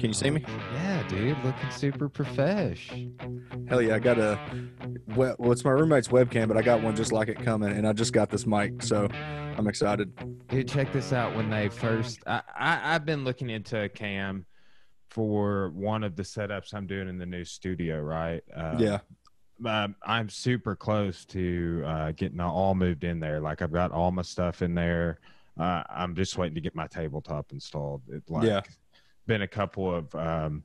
Can you see me? Yeah, dude, looking super profesh. Hell yeah, I got a well, it's my roommate's webcam, but I got one just like it coming, and I just got this mic, so I'm excited. Dude, check this out. When they first, I, I I've been looking into a cam for one of the setups I'm doing in the new studio, right? Uh, yeah, um, I'm super close to uh, getting all moved in there. Like I've got all my stuff in there. Uh, I'm just waiting to get my tabletop installed. It like Yeah. been a couple of um,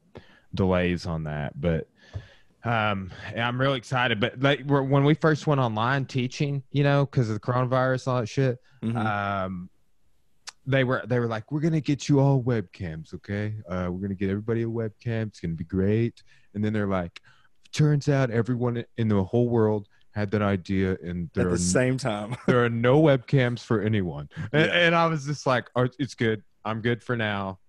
delays on that, but um, I'm really excited. But like when we first went online teaching, you know, because of the coronavirus, all that shit. Mhm. Um, they were they were like, we're gonna get you all webcams, okay? Uh, we're gonna get everybody a webcam. It's gonna be great. And then they're like, turns out everyone in the whole world had that idea, and there at the same time. there are no webcams for anyone. And, Yeah. and I was just like, oh, it's good. I'm good for now.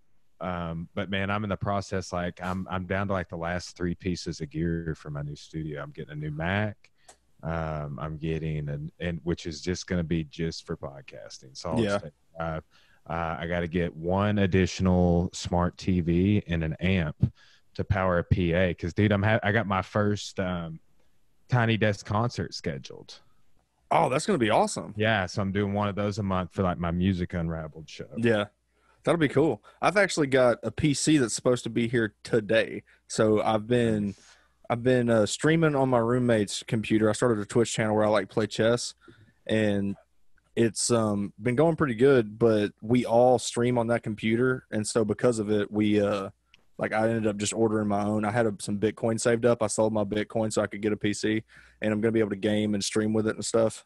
Um, but man, I'm in the process. Like I'm, I'm down to like the last three pieces of gear for my new studio. I'm getting a new Mac. Um, I'm getting an, and which is just going to be just for podcasting. So Yeah. uh, uh, I got to get one additional smart TV and an amp to power a PA. Cause dude, I'm ha- I got my first, um, tiny desk concert scheduled. Oh, that's gonna be awesome. Yeah, so I'm doing one of those a month for like my music unraveled show. Yeah, that'll be cool. I've actually got a PC that's supposed to be here today, so I've been I've been uh, streaming on my roommate's computer. I started a Twitch channel where I like play chess, and it's um been going pretty good. But we all stream on that computer, and so because of it, we uh like I ended up just ordering my own. I had a, some Bitcoin saved up. I sold my Bitcoin so I could get a PC, and I'm gonna be able to game and stream with it and stuff.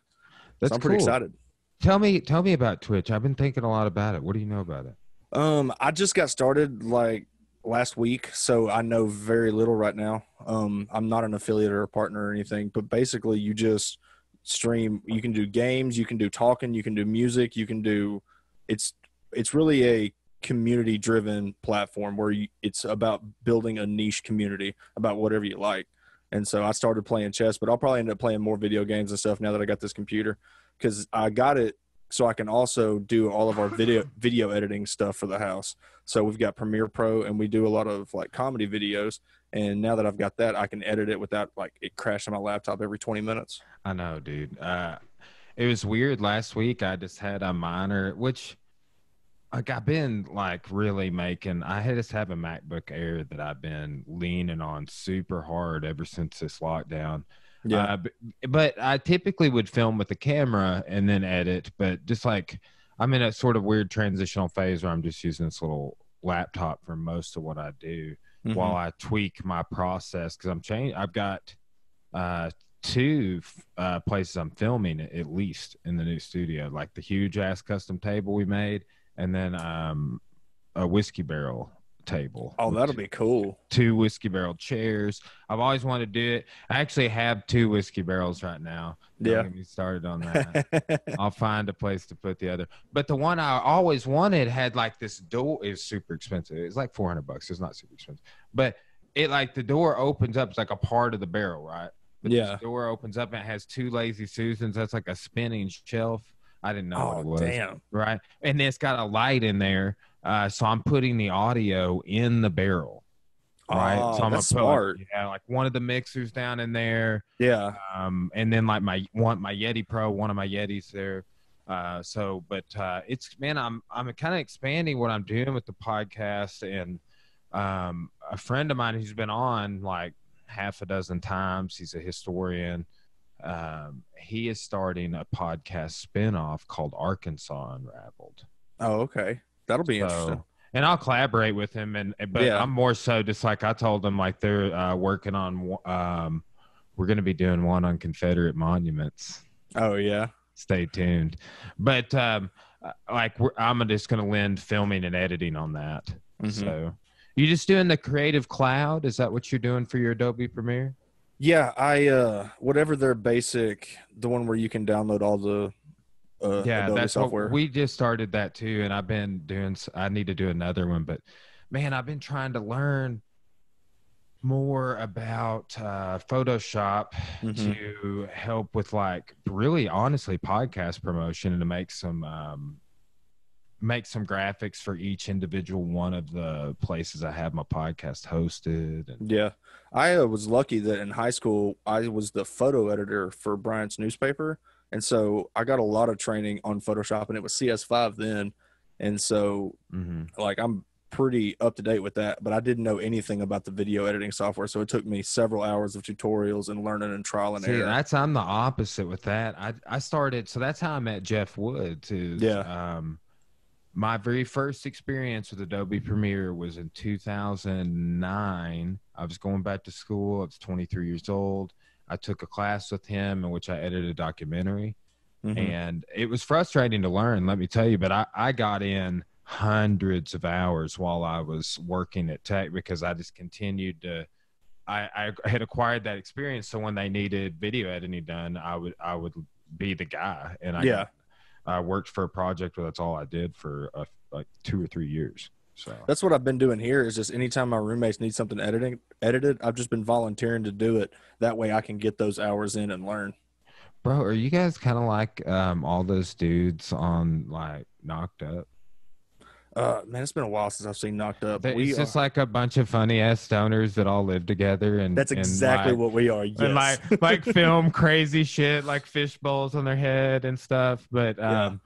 That's so I'm pretty cool. excited. Tell me, tell me about Twitch. I've been thinking a lot about it. What do you know about it? Um, I just got started like last week, so I know very little right now. Um, I'm not an affiliate or a partner or anything, but basically, you just stream. You can do games, you can do talking, you can do music, you can do. It's it's really a community driven platform where you, it's about building a niche community about whatever you like. And so I started playing chess, but I'll probably end up playing more video games and stuff now that I got this computer because I got it so I can also do all of our video video editing stuff for the house. So we've got Premiere Pro and we do a lot of like comedy videos. And now that I've got that, I can edit it without like it crashing my laptop every 20 minutes. I know, dude. Uh, it was weird last week. I just had a minor, which like I've been like really making. I just have a MacBook Air that I've been leaning on super hard ever since this lockdown. Uh, but, but I typically would film with the camera and then edit. But just like I'm in a sort of weird transitional phase where I'm just using this little laptop for most of what I do Mhm. while I tweak my process because I'm changing. I've got uh, two uh, places I'm filming at least in the new studio, like the huge ass custom table we made, and then um, a whiskey barrel table. oh, that'll be cool. two whiskey barrel chairs. I've always wanted to do it. I actually have two whiskey barrels right now. Don't Yeah. get me started on that. I'll find a place to put the other. But the one I always wanted had like this door. is super expensive. It's like four hundred bucks. It's not super expensive, but it like the door opens up. It's like a part of the barrel, right? But Yeah. The door opens up and it has two lazy susans. That's like a spinning shelf. I didn't know what it oh, was damn. right? And it's got a light in there, uh, so I'm putting the audio in the barrel, right? Oh, so I'm that's gonna put, like, smart. yeah, like one of the mixers down in there, Yeah. um, and then like my one my Yeti Pro, one of my Yetis there. Uh, so, but uh, it's man, I'm I'm kind of expanding what I'm doing with the podcast, and um, a friend of mine who's been on like half a dozen times. He's a historian. Um, he is starting a podcast spinoff called Arkansas Unraveled. Oh, okay. That'll be interesting. And I'll collaborate with him, and but Yeah. I'm more so just like I told him, like they're uh, working on. Um, we're going to be doing one on Confederate monuments. Oh, yeah. Stay tuned. But um, uh, like we're, I'm just going to lend filming and editing on that. Mhm. So you just doing the Creative Cloud? Is that what you're doing for your Adobe Premiere? Yeah, I uh whatever their basic the one where you can download all the uh yeah, Adobe that's software. what we just started that too, and I've been doing. I need to do another one, but man, I've been trying to learn more about uh, Photoshop Mhm. to help with like really honestly podcast promotion and to make some um, make some graphics for each individual one of the places I have my podcast hosted. And Yeah, I uh, was lucky that in high school I was the photo editor for Bryant's newspaper, and so I got a lot of training on Photoshop, and it was CS5 then, and so Mhm. like I'm pretty up to date with that. But I didn't know anything about the video editing software, so it took me several hours of tutorials and learning and trial and See, error. that's I'm the opposite with that. I I started so that's how I met Jeff Wood too. Yeah. Um, my very first experience with Adobe Premiere was in 2009. I was going back to school. I was 23 years old. I took a class with him in which I edited a documentary, Mhm. and it was frustrating to learn. Let me tell you, but I I got in hundreds of hours while I was working at Tech because I just continued to. I, I had acquired that experience, so when they needed video editing done, I would I would be the guy, and I Yeah. I worked for a project where that's all I did for uh, like two or three years. So That's what I've been doing here. Is just anytime my roommates need something editing edited, I've just been volunteering to do it. That way, I can get those hours in and learn. bro, are you guys kind of like um all those dudes on like Knocked Up? Uh, man, it's been a while since I've seen Knocked Up. That- We It's just are- like a bunch of funny ass stoners that all live together, and that's and, exactly like, what we are. Yes. and like like film crazy shit like fish bowls on their head and stuff but Yeah. um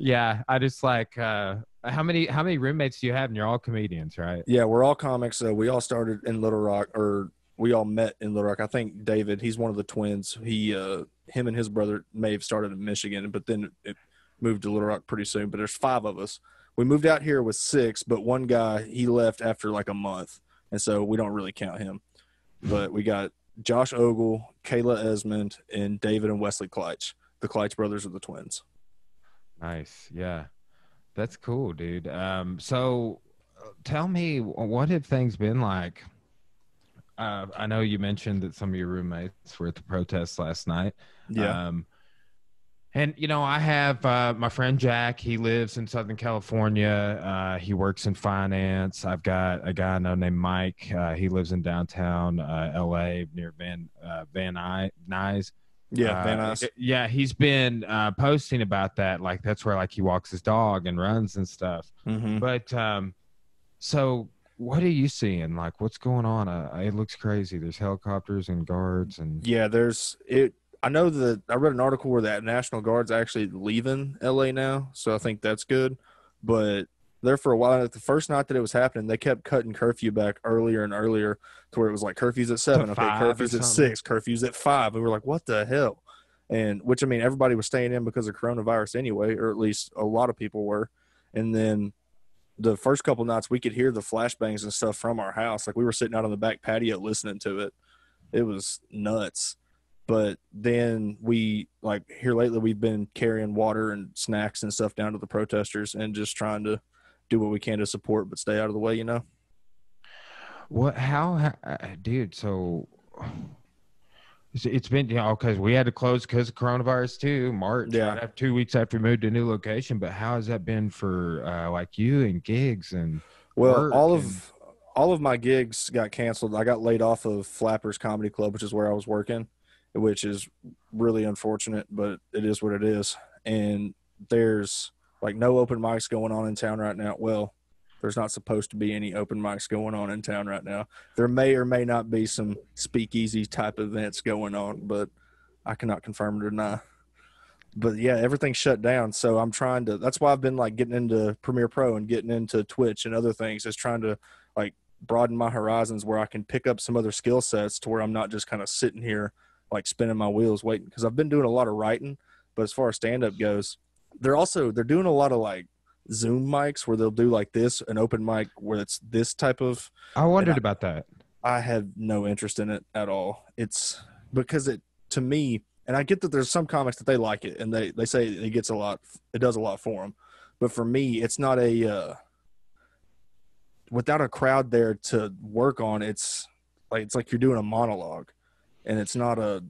yeah, i just like uh how many how many roommates do you have and you're all comedians right Yeah, we're all comics. Uh, we all started in Little Rock, or we all met in Little Rock. I think David, he's one of the twins. He, uh, him and his brother may have started in Michigan, but then it moved to Little Rock pretty soon. But there's five of us. We moved out here with six, but one guy he left after like a month, and so we don't really count him. But we got Josh Ogle, Kayla Esmond, and David and Wesley Kleitch. The Kleitch brothers are the twins. nice yeah that's cool dude um so uh, tell me what have things been like uh, I know you mentioned that some of your roommates were at the protest last night. Um, and you know, I have uh, my friend Jack. He lives in Southern California. Uh, he works in finance. I've got a guy I know named Mike. Uh, he lives in downtown uh, L.A. near Van uh, Van Nuys. yeah, Uh, Van Nuys. Yeah, he's been uh, posting about that. Like that's where like he walks his dog and runs and stuff. Mhm. But um, so what are you seeing? Like, what's going on? Uh, it looks crazy. There's helicopters and guards and Yeah, there's it. I know that I read an article where that National Guard's actually leaving LA now, so I think that's good. But there for a while, the first night that it was happening, they kept cutting curfew back earlier and earlier to where it was like curfews at seven, okay, curfews at six, curfews at five. We were like, what the hell? And which I mean, everybody was staying in because of coronavirus anyway, or at least a lot of people were. And then the first couple nights, we could hear the flashbangs and stuff from our house. Like we were sitting out on the back patio listening to it. It was nuts but then we like here lately we've been carrying water and snacks and stuff down to the protesters and just trying to do what we can to support but stay out of the way you know what? How, ha- uh, dude? So it's- it's been you know because we had to close because of coronavirus too. March, Yeah. right after two weeks after we moved to a new location. But how has that been for uh, like you and gigs and well all and- of all of my gigs got canceled i got laid off of flappers comedy club which is where i was working which is really unfortunate but it is what it is. And there's like no open mics going on in town right now. Well there's not supposed to be any open mics going on in town right now. There may or may not be some speakeasy type events going on but i cannot confirm or deny. But yeah everything's shut down. So i'm trying to that's why i've been like getting into premiere pro and getting into twitch and other things is trying to like broaden my horizons where i can pick up some other skill sets to where i'm not just kind of sitting here like spinning my wheels waiting because i've been doing a lot of writing but as far as stand up goes they're also they're doing a lot of like zoom mics where they'll do like this an open mic where it's this type of I wondered I- about that. I have no interest in it at all. It's because it to me, and I get that there's some comics that they like it and they they say it gets a lot, it does a lot for them. But for me, it's not a uh, without a crowd there to work on. It's like it's like you're doing a monologue, and it's not a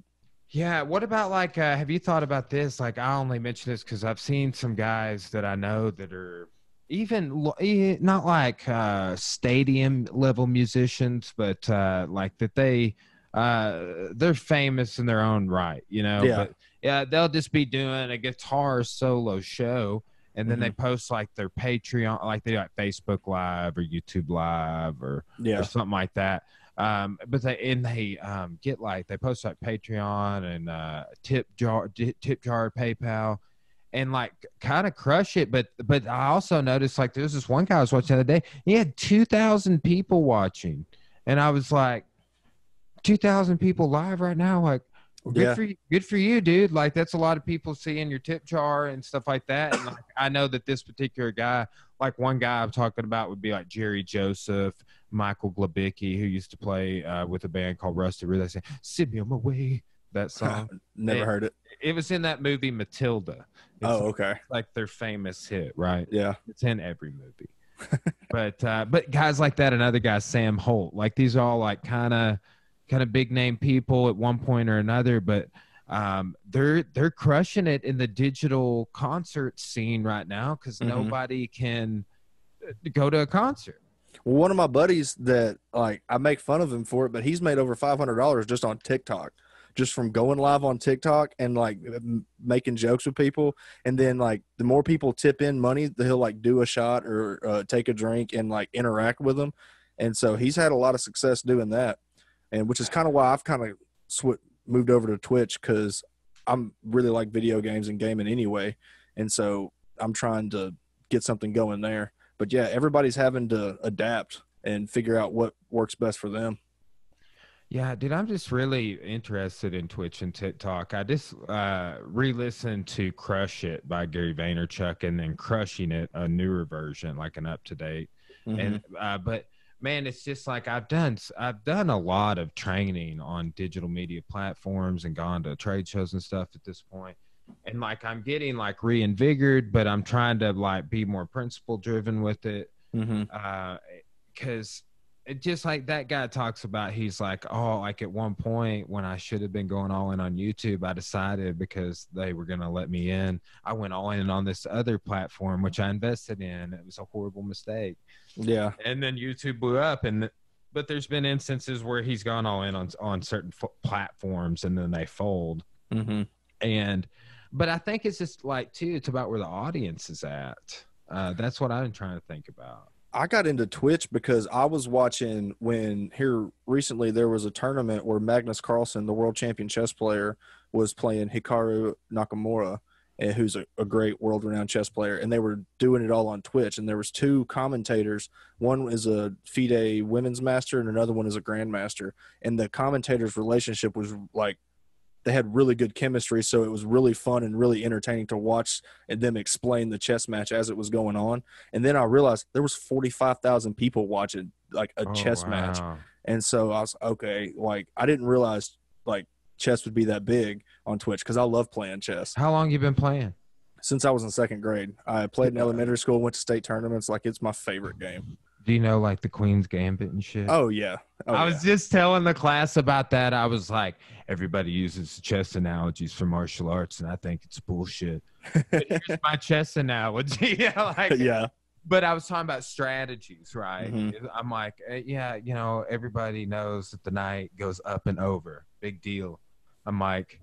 Yeah. What about like, uh, have you thought about this? Like, I only mention this because I've seen some guys that I know that are even not like uh stadium level musicians but uh like that they uh they're famous in their own right you know Yeah. but yeah they'll just be doing a guitar solo show and then they post like their patreon like they do like facebook live or youtube live or Yeah. or something like that. Um, but they and they um, get like they post like Patreon and uh, tip jar, tip jar, PayPal, and like kind of crush it. But but I also noticed like there was this one guy I was watching the other day. He had two thousand people watching, and I was like, two thousand people live right now. Like, good Yeah. for you, good for you, dude. Like that's a lot of people seeing your tip jar and stuff like that. And like, I know that this particular guy, like one guy I'm talking about, would be like Jerry Joseph, Michael Glabicki, who used to play uh, with a band called Rusty. Where they say "Send me on my way." That song. Never Yeah. heard it. it was in that movie Matilda. It's Oh, okay. like their famous hit, right? Yeah. It's in every movie. but uh, but guys like that, another guy, Sam Holt, like these are all like kind of kind of big name people at one point or another, but um, they're they're crushing it in the digital concert scene right now because Mhm. nobody can uh, go to a concert. Well, one of my buddies that like I make fun of him for it, but he's made over five hundred dollars just on TikTok, just from going live on TikTok and like m- making jokes with people. And then like the more people tip in money, he'll like do a shot or uh, take a drink and like interact with them. And so he's had a lot of success doing that, and which is kind of why I've kind of sw- moved over to Twitch because I'm really like video games and gaming anyway, and so I'm trying to get something going there but yeah, everybody's having to adapt and figure out what works best for them. Yeah, dude, I'm just really interested in Twitch and TikTok. I just uh, re-listened to "Crush It" by Gary Vaynerchuk, and then "Crushing It," a newer version, like an up to date. And uh, but man, it's just like I've done. I've done a lot of training on digital media platforms and gone to trade shows and stuff at this point. And like I'm getting like reinvigorated, but I'm trying to like be more principle driven with it mm-hmm. because it just like that guy talks about he's like oh like at one point when i should have been going all in on youtube i decided because they were going to let me in i went all in on this other platform which i invested in. It was a horrible mistake. Yeah. and then youtube blew up and but there's been instances where he's gone all in on on certain f- platforms and then they fold. Mm-hmm. and but i think it's just like too it's about where the audience is at. Uh, that's what i'm trying to think about I got into Twitch because I was watching when here recently there was a tournament where Magnus Carlsen, the world champion chess player, was playing Hikaru Nakamura, eh, who's a, a great world renowned chess player, and they were doing it all on Twitch. And there was two commentators. One is a FIDE women's master, and another one is a grandmaster. And the commentators' relationship was like they had really good chemistry, so it was really fun and really entertaining to watch and them explain the chess match as it was going on. And then I realized there was forty five thousand people watching like a Oh, chess match, and so I was okay. Like I didn't realize like chess would be that big on Twitch because I love playing chess how long you been playing since I was in second grade. I played in elementary school, went to state tournaments. Like it's my favorite game. Do you know like the Queen's Gambit and shit? Oh yeah, oh, I yeah. was just telling the class about that. I was like, everybody uses chess analogies for martial arts, and I think it's bullshit. But here's my chess analogy. yeah, like, yeah, But I was talking about strategies, right? Mhm. I'm like, eh, yeah, you know, everybody knows that the knight goes up and over. Big deal. I'm like,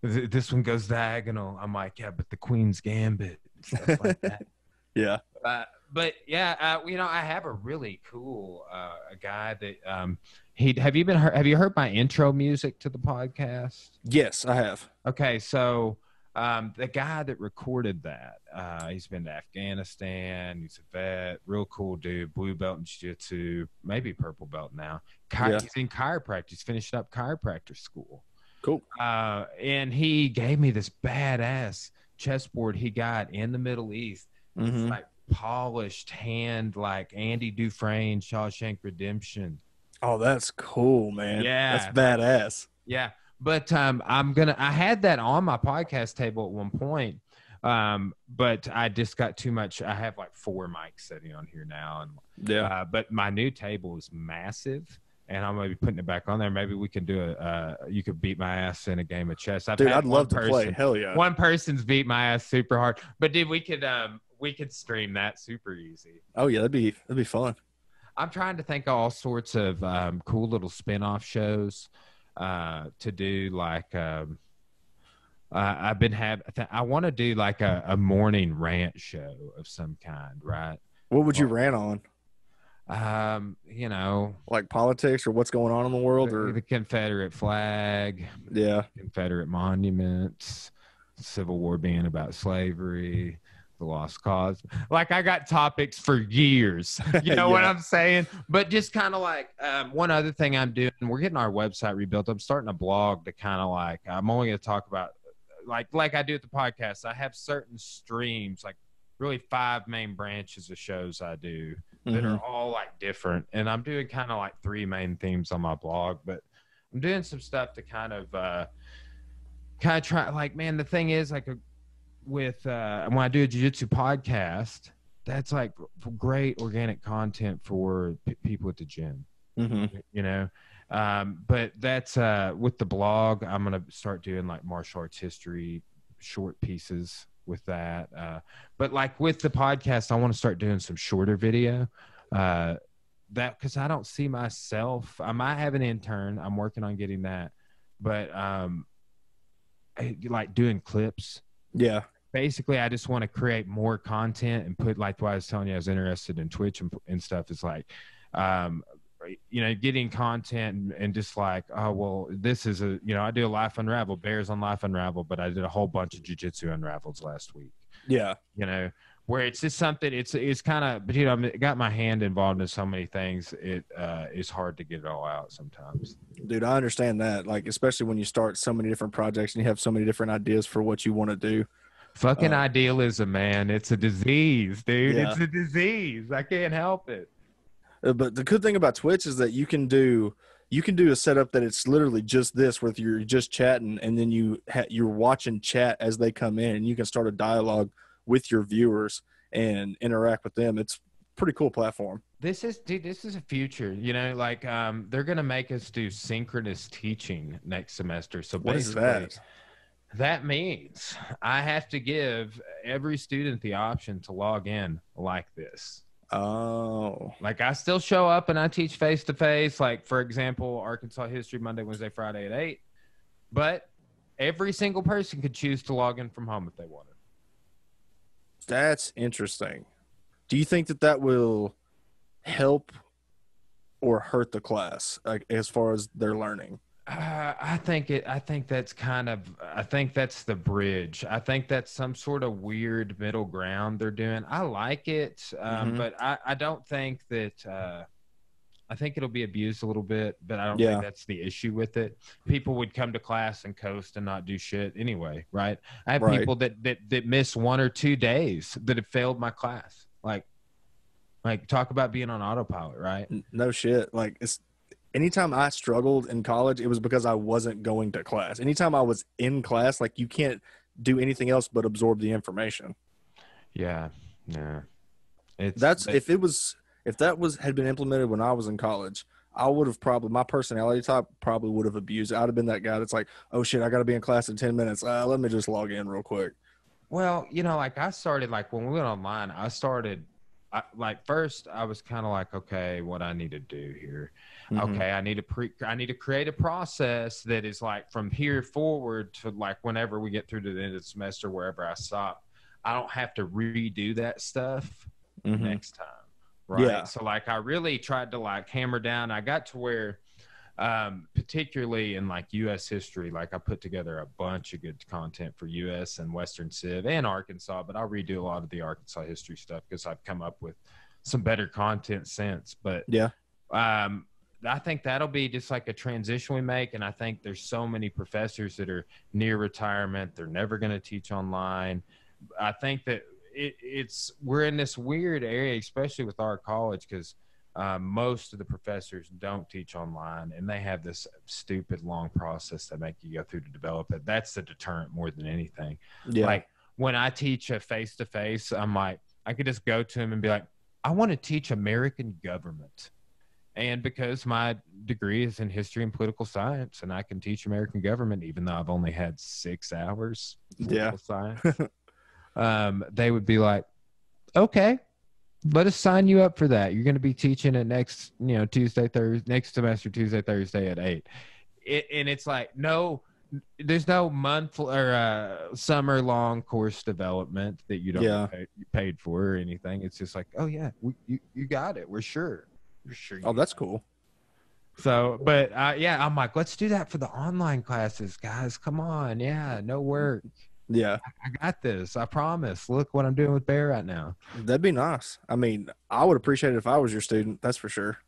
this one goes diagonal. I'm like, yeah, but the Queen's Gambit, and stuff like that. yeah. Uh, but yeah, uh, you know, I have a really cool uh, a guy that um, he have you been heard, have you heard my intro music to the podcast? Yes, I have. Okay, so um, the guy that recorded that, uh, he's been to Afghanistan. He's a vet, real cool dude, blue belt in jiu-jitsu, maybe purple belt now. Chi- Yeah. He's in chiropractic. He's finishing up chiropractor school. Cool. Uh, and he gave me this badass chessboard he got in the Middle East Mhm. it's like polished hand, like Andy Dufresne, Shawshank Redemption. Oh, that's cool, man. Yeah. that's badass. Yeah, but um, I'm gonna. I had that on my podcast table at one point, um, but I just got too much. I have like four mics sitting on here now, and Yeah. uh, but my new table is massive. And I'm gonna be putting it back on there. Maybe we can do a. Uh, you could beat my ass in a game of chess. I've Dude, I'd love to play. Hell yeah. One person's beat my ass super hard, but dude, we could um we could stream that super easy. Oh yeah, that'd be that'd be fun. I'm trying to think of all sorts of um, cool little spin-off shows uh, to do. Like, um, uh, I've been have. I want to do like a, a morning rant show of some kind, right? What would you rant on? Um, you know, Like politics or what's going on in the world the, or the Confederate flag, yeah. Confederate monuments, Civil War being about slavery, the lost cause. Like I got topics for years. You know what I'm saying? But just kind of like um, one other thing I'm doing, we're getting our website rebuilt. I'm starting a blog to kind of like I'm only going to talk about like like I do at the podcast. I have certain streams, like really five main branches of shows I do that Mhm. are all like different. And I'm doing kind of like three main themes on my blog, but I'm doing some stuff to kind of uh kind of try like man, the thing is like a, with uh when I do a jiu-jitsu podcast, that's like great organic content for p- people at the gym Mhm. you know um but that's uh with the blog i'm gonna start doing like martial arts history short pieces with that uh but like with the podcast i want to start doing some shorter video uh that because i don't see myself i might have an intern i'm working on getting that but um I- like doing clips Yeah. Basically I just want to create more content and put like what I was telling you I was interested in Twitch and, and stuff is like um you know getting content and, and just like oh well this is a you know I do a life unravel bears on life unravel but I did a whole bunch of jujitsu unravels last week Yeah. you know where it's just something it's it's kind of but you know I got my hand involved in so many things it uh it's hard to get it all out sometimes Dude, I understand that. Like, especially when you start so many different projects and you have so many different ideas for what you want to do. Fucking Uh, idealism man it's a disease dude Yeah. it's a disease I can't help it Uh, but the good thing about Twitch is that you can do you can do a setup that it's literally just this, where you're just chatting and then you ha- you're watching chat as they come in, and you can start a dialogue with your viewers and interact with them. It's pretty cool platform. This is dude, this is a future. You know, like um they're gonna make us do synchronous teaching next semester. So What is basically that? means I have to give every student the option to log in like this. Oh, Like I still show up and I teach face to face, like for example, Arkansas history Monday, Wednesday, Friday at eight. But every single person could choose to log in from home if they wanted. that's interesting. Do you think that that will help or hurt the class, like as far as their learning? Uh, I think it. I think that's kind of. I think that's the bridge. I think that's some sort of weird middle ground they're doing. I like it, um, Mhm. but I, I don't think that. Uh, I think it'll be abused a little bit, but I don't Yeah. think that's the issue with it. People would come to class and coast and not do shit anyway, right? I have Right. people that that that miss one or two days that have failed my class. Like, like talk about being on autopilot, right? No shit. Like it's anytime I struggled in college, it was because I wasn't going to class. Anytime I was in class, like you can't do anything else but absorb the information. Yeah, yeah. It's That's that- if it was if that was had been implemented when I was in college, I would have probably my personality type probably would have abused. it. I'd have been that guy that's like, oh shit, I got to be in class in ten minutes. Uh, let me just log in real quick. Well, you know, like I started like when we went online, I started I, like first I was kind of like, okay, what I need to do here. Mhm. Okay, I need to pre I need to create a process that is like from here forward to like whenever we get through to the end of the semester, wherever I stop, I don't have to redo that stuff Mhm. next time. Right. Yeah. So like I really tried to like hammer down. I got to where um particularly in like US history, like I put together a bunch of good content for US and Western Civ and Arkansas, but I'll redo a lot of the Arkansas history stuff because I've come up with some better content since. But Yeah. um I think that'll be just like a transition we make. And I think there's so many professors that are near retirement. They're never going to teach online. I think that it, it's we're in this weird area, especially with our college, because um, most of the professors don't teach online, and they have this stupid long process that make you go through to develop it. That's the deterrent more than anything. Yeah. Like when I teach a face to face, I'm like, I could just go to him and be like, I want to teach American government. And because my degree is in history and political science, and I can teach American government, even though I've only had six hours Yeah. political science, um, they would be like, okay, let us sign you up for that. You're going to be teaching it next, you know, Tuesday, Thursday, next semester, Tuesday, Thursday at eight. It, and it's like, no, there's no month or uh, summer long course development that you don't Yeah. pay, paid for or anything. It's just like, oh yeah, we, you you got it. We're sure. Sure. Oh, that's cool. So, but uh, yeah, I'm like, let's do that for the online classes, guys. Come on, yeah, no work. Yeah, I got this. I promise. Look what I'm doing with Bear right now. that'd be nice. I mean, I would appreciate it if I was your student. That's for sure.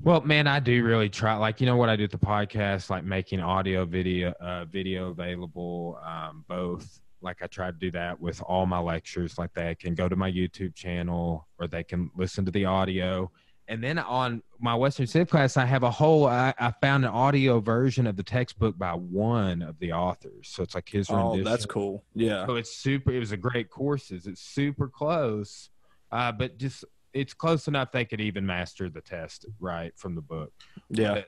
Well, man, I do really try. Like, you know what I do with the podcast, like making audio, video, uh, video available, um, both. Like, I try to do that with all my lectures. Like, they can go to my YouTube channel or they can listen to the audio. And then on my Western Civ class, I have a whole. I, I found an audio version of the textbook by one of the authors, so it's like his Oh, rendition. that's cool. Yeah, So it's super. It was a great courses. It's super close, uh, but just it's close enough they could even master the test right from the book. yeah,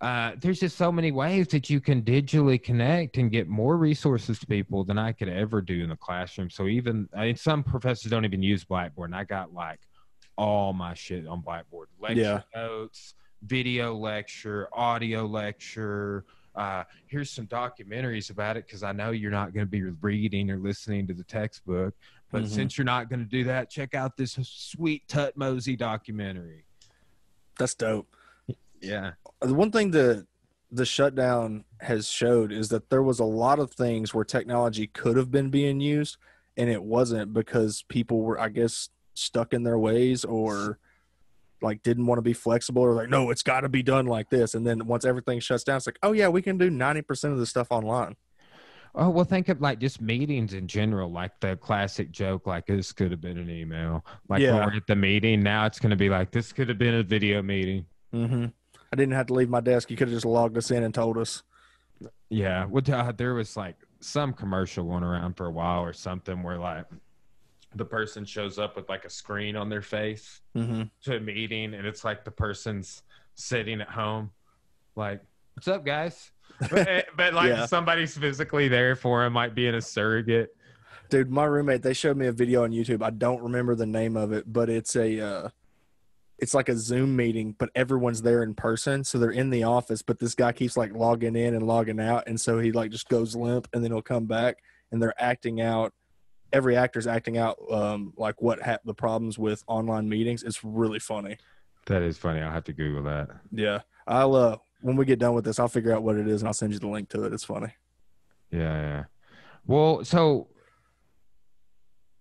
Uh, there's just so many ways that you can digitally connect and get more resources to people than I could ever do in the classroom. So even I mean, some professors don't even use Blackboard, and I got like all my shit on Blackboard: lecture Yeah. notes, video lecture, audio lecture. Uh, here's some documentaries about it because I know you're not going to be reading or listening to the textbook. But Mhm. since you're not going to do that, check out this sweet Thutmose documentary. that's dope. Yeah. the one thing that the shutdown has showed is that there was a lot of things where technology could have been being used and it wasn't because people were i guess stuck in their ways or like didn't want to be flexible or like no it's got to be done like this and then once everything shuts down it's like oh yeah we can do 90% of the stuff online Oh well, think of like just meetings in general, like the classic joke, like this could have been an email. Like Yeah. we're at the meeting, now it's going to be like this could have been a video meeting. mm-hmm. i didn't have to leave my desk you could have just logged us in and told us Yeah, what uh, there was like some commercial going around for a while or something where like the person shows up with like a screen on their face mm-hmm. to a meeting, and it's like the person's sitting at home, like "What's up, guys?" but, eh, but like Yeah. somebody's physically there for him, might be in a surrogate. Dude, my roommate, they showed me a video on YouTube. I don't remember the name of it, but it's a uh it's like a Zoom meeting, but everyone's there in person. So they're in the office, but this guy keeps like logging in and logging out. And so he like just goes limp and then he'll come back and they're acting out every actor's acting out um like what ha- the problems with online meetings. It's really funny. That is funny. I'll have to Google that. Yeah. I'll uh when we get done with this, I'll figure out what it is and I'll send you the link to it. It's funny. Yeah, yeah. Well, so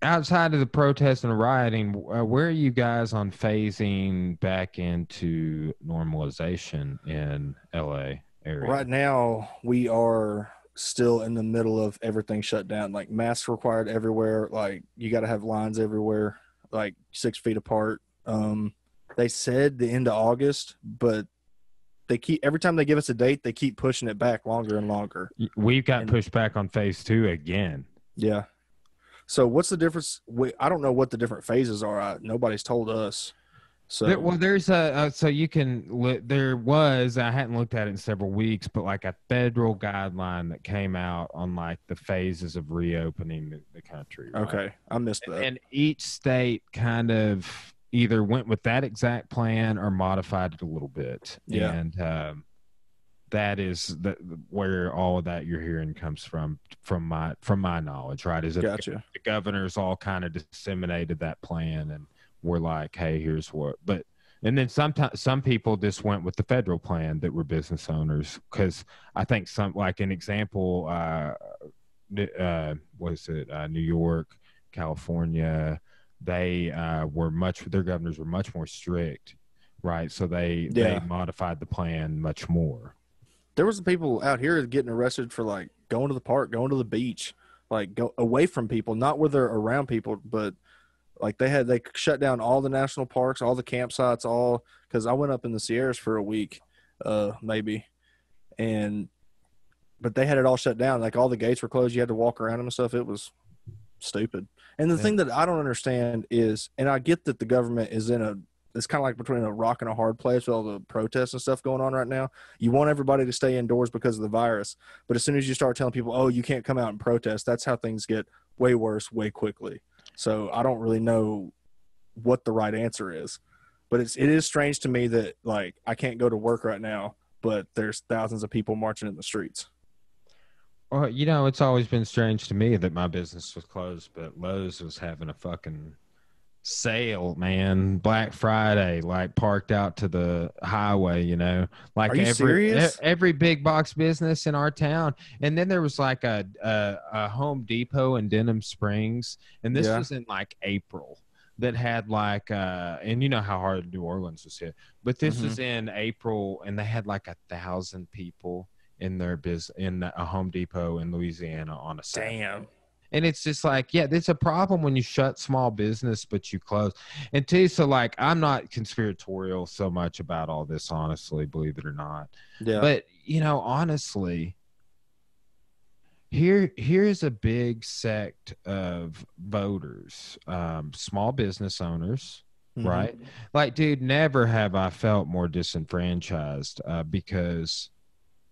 outside of the protest and rioting, uh, where are you guys on phasing back into normalization in LA area? Right now, we are still in the middle of everything shut down. Like masks required everywhere. Like you got to have lines everywhere, like six feet apart. Um, they said the end of August, but they keep every time they give us a date, they keep pushing it back longer and longer. We've got And- pushed back on phase two again. Yeah. So what's the difference? We, I don't know what the different phases are. I, nobody's told us. So There, well, there's a uh, so you can there was I hadn't looked at it in several weeks, but like a federal guideline that came out on like the phases of reopening the, the country. right? okay, I missed that. and each state kind of either went with that exact plan or modified it a little bit. Yeah. and um, that is the, where all of that you're hearing comes from. From my from my knowledge, right? Is that Gotcha. the governors all kind of disseminated that plan and were like, "Hey, here's what." But and then sometimes some people just went with the federal plan that were business owners because I think some like an example, uh, uh, was it uh, New York, California? They uh, were much their governors were much more strict, right? So they Yeah. they modified the plan much more. there was people out here getting arrested for like going to the park, going to the beach, like go away from people, not where they're around people, but like they had they shut down all the national parks, all the campsites, all because I went up in the Sierras for a week, uh, maybe, and but they had it all shut down. Like all the gates were closed. You had to walk around them and stuff. It was stupid. And the Yeah. thing that I don't understand is, and I get that the government is in a, it's kind of like between a rock and a hard place with all the protests and stuff going on right now. You want everybody to stay indoors because of the virus, but as soon as you start telling people, "Oh, you can't come out and protest," that's how things get way worse, way quickly. So I don't really know what the right answer is. But it's it is strange to me that like I can't go to work right now, but there's thousands of people marching in the streets. Well, you know, it's always been strange to me that my business was closed, but Lowe's was having a fucking sale, man. Black Friday, like parked out to the highway, you know, like Are you every serious? e- every big box business in our town. And then there was like a a, a Home Depot in Denham Springs, and this Yeah. was in like April. That had like, uh, and you know how hard New Orleans was hit, but this Mhm. was in April, and they had like a thousand people in their biz in a Home Depot in Louisiana on a Saturday. Damn. And it's just like, yeah, there's a problem when you shut small business, but you close. And too, so like, I'm not conspiratorial so much about all this, honestly, believe it or not. Yeah. But you know, honestly, here here's a big sect of voters, um, small business owners, Mhm. right? Like, dude, never have I felt more disenfranchised uh, because,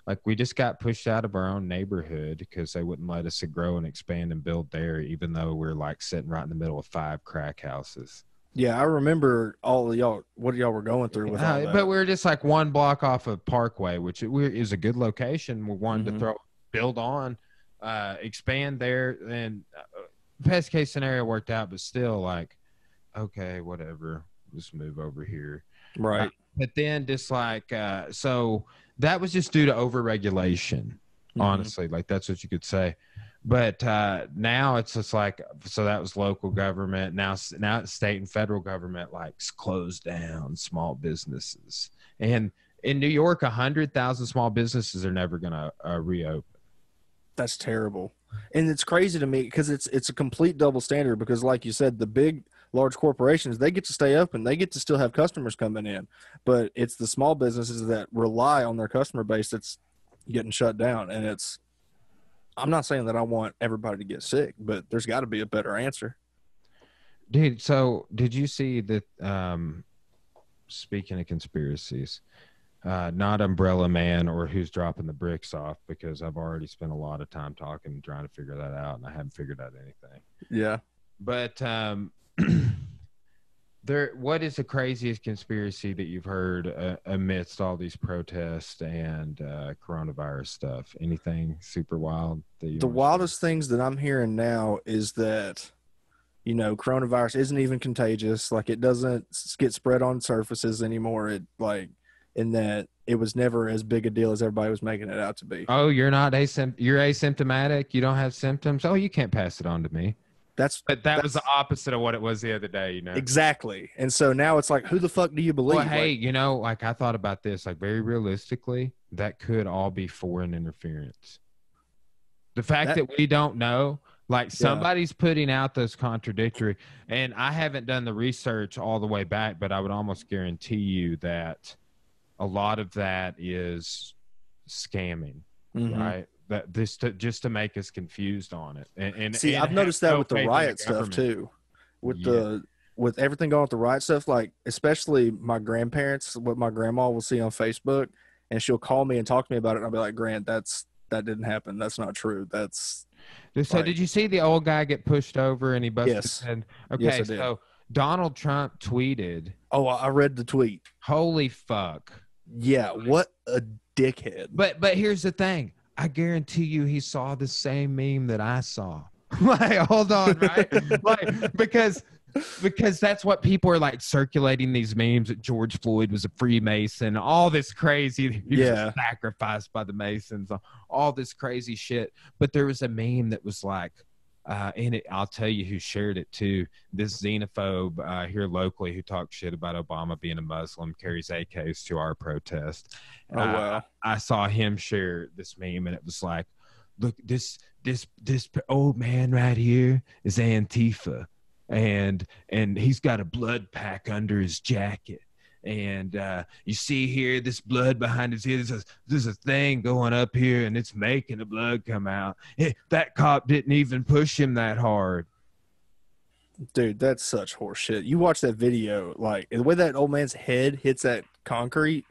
like, we just got pushed out of our own neighborhood because they wouldn't let us grow and expand and build there, even though we're like sitting right in the middle of five crack houses. Yeah, I remember all of y'all what y'all were going through with Uh, that. but we are just like one block off of Parkway, which it- we is a good location. We wanted Mhm. to throw build on, uh, expand there, and uh, best case scenario worked out, but still like, okay, whatever, just move over here. right. but then just like uh so that was just due to overregulation Mhm. honestly. Like that's what you could say. But uh now it's just like so that was local government. Now now it's state and federal government like closed down small businesses. And in new york a hundred thousand small businesses are never gonna uh, reopen. That's terrible. And it's crazy to me because it's it's a complete double standard because like you said, the big large corporations, they get to stay open. They get to still have customers coming in. But it's the small businesses that rely on their customer base that's getting shut down. And it's I'm not saying that I want everybody to get sick, but there's got to be a better answer. Dude, so did you see that? Um, speaking of conspiracies, uh, not Umbrella Man or who's dropping the bricks off because I've already spent a lot of time talking and trying to figure that out, and I haven't figured out anything. Yeah. But um, there, what is the craziest conspiracy that you've heard uh, amidst all these protests and uh, coronavirus stuff? Anything super wild that you The wildest things that I'm hearing now is that you know coronavirus isn't even contagious like it doesn't get spread on surfaces anymore it like in that it was never as big a deal as everybody was making it out to be Oh, you're not asympt- you're asymptomatic. You don't have symptoms. Oh, you can't pass it on to me. That's But that was the opposite of what it was the other day, you know. exactly and so now it's like who the fuck do you believe Well, hey, Like, you know, like I thought about this, like very realistically, that could all be foreign interference. The fact That- that, we don't know, like somebody's putting out those contradictory, and I haven't done the research all the way back, but I would almost guarantee you that a lot of that is scamming. mhm. right? That this to, just to make us confused on it. And, and see and i've noticed that no with the riot stuff too with Yeah. the with everything going with the riot stuff like especially my grandparents what my grandma will see on facebook and she'll call me and talk to me about it and i'll be like grant that's that didn't happen that's not true that's So Right. did you see the old guy get pushed over and he busted Yes. his head? Okay, Yes, so Donald Trump tweeted, oh I read the tweet "Holy fuck!" Yeah, what a dickhead. But but here's the thing: I guarantee you, he saw the same meme that I saw. like, hold on, right? like because because that's what people are like circulating these memes that George Floyd was a Freemason, all this crazy. He Yeah. was sacrificed by the Masons, all this crazy shit. But there was a meme that was like, uh, and it, I'll tell you who shared it too. This xenophobe uh, here locally who talked shit about Obama being a Muslim carries AKs to our protest. oh Uh, wow. I saw him share this meme, and it was like, "Look, this this this old man right here is Antifa, and and he's got a blood pack under his jacket." And uh, you see here this blood behind his ear. There's a, there's a thing going up here, and it's making the blood come out. Eh, that cop didn't even push him that hard. Dude, that's such horseshit. You watch that video, like the way that old man's head hits that concrete.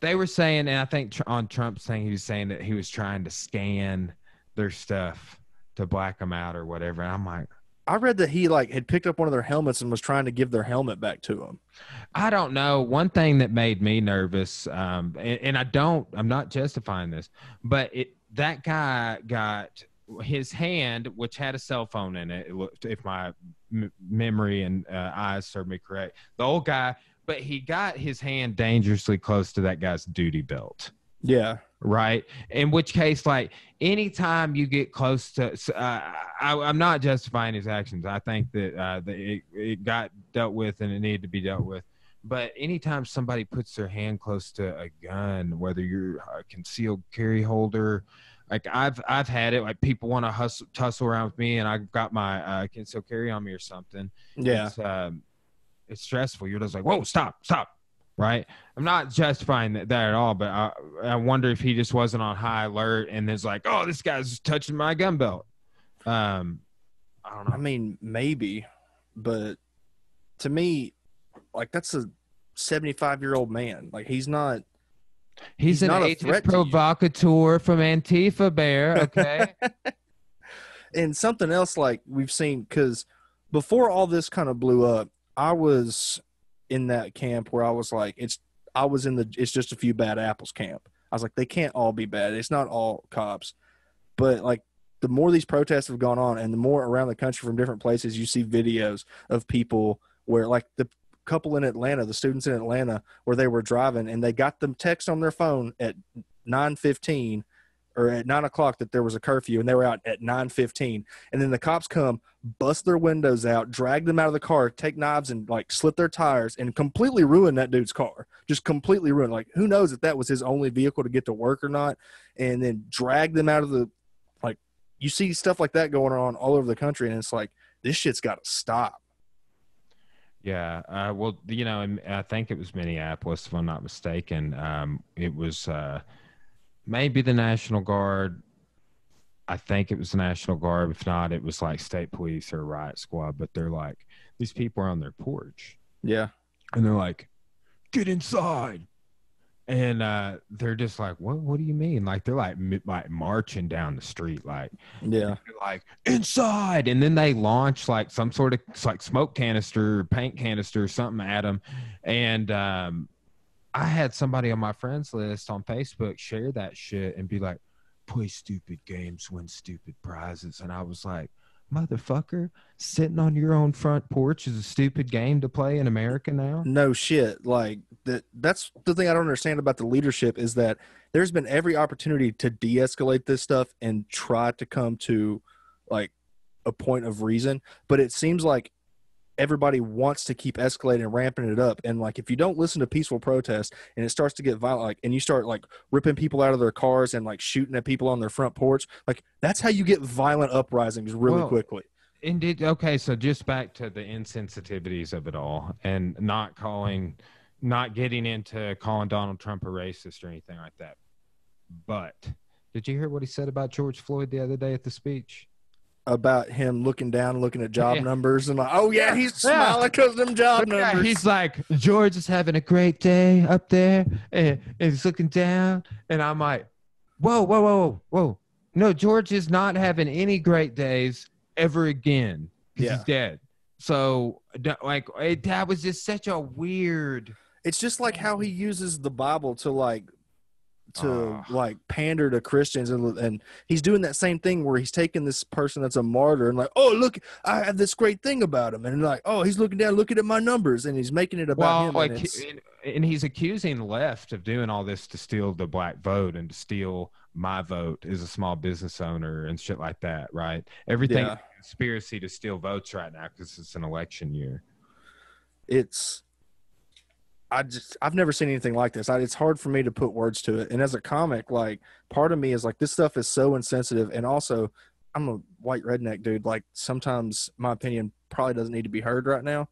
They were saying, and I think on Trump's thing, he was saying that he was trying to scan their stuff to black them out or whatever. And I'm like, I read that he like had picked up one of their helmets and was trying to give their helmet back to him. I don't know. One thing that made me nervous, um, and, and I don't, I'm not justifying this, but it that guy got his hand, which had a cell phone in it, if my m- memory and uh, eyes serve me correct. The old guy, but he got his hand dangerously close to that guy's duty belt. Yeah. Right. In which case, like anytime you get close to, uh, I, am not justifying his actions. I think that, uh, that it, it got dealt with and it needed to be dealt with. But anytime somebody puts their hand close to a gun, whether you're a concealed carry holder, like I've I've had it. Like people want to hustle tussle around with me, and I've got my uh, concealed carry on me or something. Yeah, it's, um, it's stressful. You're just like, whoa, stop, stop, right? I'm not justifying that, that at all, but I, I wonder if he just wasn't on high alert and is like, oh, this guy's touching my gun belt. Um, I don't know. I mean, maybe, but to me, like that's a 75 year old man. Like he's not He's, He's an agent provocateur from Antifa Bear. Okay. and something else like we've seen because before all this kind of blew up, I was in that camp where I was like, it's I was in the it's just a few bad apples camp. I was like, they can't all be bad. It's not all cops. But like the more these protests have gone on and the more around the country from different places you see videos of people where like the couple in Atlanta, the students in Atlanta, where they were driving and they got them text on their phone at 9:15 or at nine o'clock that there was a curfew and they were out at 9:15, and then the cops come, bust their windows out, drag them out of the car, take knives and like slit their tires and completely ruin that dude's car. Just completely ruin. Like who knows if that was his only vehicle to get to work or not, and then drag them out of the like. You see stuff like that going on all over the country, and it's like this shit's got to stop. Yeah, uh, well, you know, I think it was Minneapolis, if I'm not mistaken. Um, it was uh, maybe the National Guard. I think it was the National Guard. If not, it was like state police or riot squad. But they're like, these people are on their porch. Yeah. And they're like, get inside and uh, they're just like, "What? What do you mean?" Like they're like like marching down the street, like yeah, like inside, and then they launch like some sort of like smoke canister, paint canister, something at them, and um, I had somebody on my friends list on Facebook share that shit and be like, "Play stupid games, win stupid prizes," and I was like motherfucker sitting on your own front porch is a stupid game to play in america now? No shit. Like that that's the thing i don't understand about the leadership is that there's been every opportunity to de-escalate this stuff and try to come to like a point of reason. But it seems like everybody wants to keep escalating and ramping it up. And like if you don't listen to peaceful protest and it starts to get violent like and you start like ripping people out of their cars and like shooting at people on their front porch like that's how you get violent uprisings really well, quickly. indeed okay so just back to the insensitivities of it all and not calling not getting into calling donald trump a racist or anything like that. But did you hear what he said about george floyd the other day at the speech about him looking down, looking at job yeah. numbers, and like, oh yeah, he's smiling because of them job yeah, numbers. He's like, George is having a great day up there, and, and he's looking down, and I'm like, whoa, whoa, whoa, whoa, no, George is not having any great days ever again because yeah. he's dead. So, like, it, that was just such a weird. It's just like how he uses the Bible to like to uh, like pander to Christians and and he's doing that same thing where he's taking this person that's a martyr and like oh look I have this great thing about him. And like oh he's looking down looking at my numbers and he's making it about well, him like and, and, he's accusing the left of doing all this to steal the black vote and to steal my vote as a small business owner and shit like that right? Everything yeah. conspiracy to steal votes right now because it's an election year. It's I just I've never seen anything like this. I, it's hard for me to put words to it. And as a comic, like part of me is like this stuff is so insensitive, and also I'm a white redneck dude. Like sometimes my opinion probably doesn't need to be heard right now,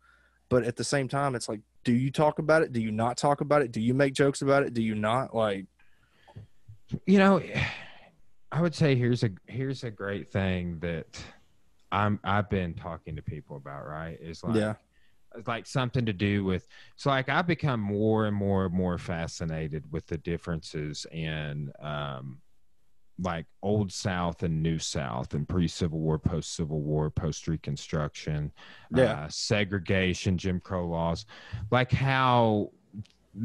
but at the same time, it's like, do you talk about it? Do you not talk about it? Do you make jokes about it? Do you not like? You know, I would say here's a here's a great thing that I'm I've been talking to people about. Right, is like yeah like something to do with so like i become more and more and more fascinated with the differences in um like old South and New South and pre Civil War, post Civil War, post Reconstruction, Yeah. uh, segregation, Jim Crow laws, like how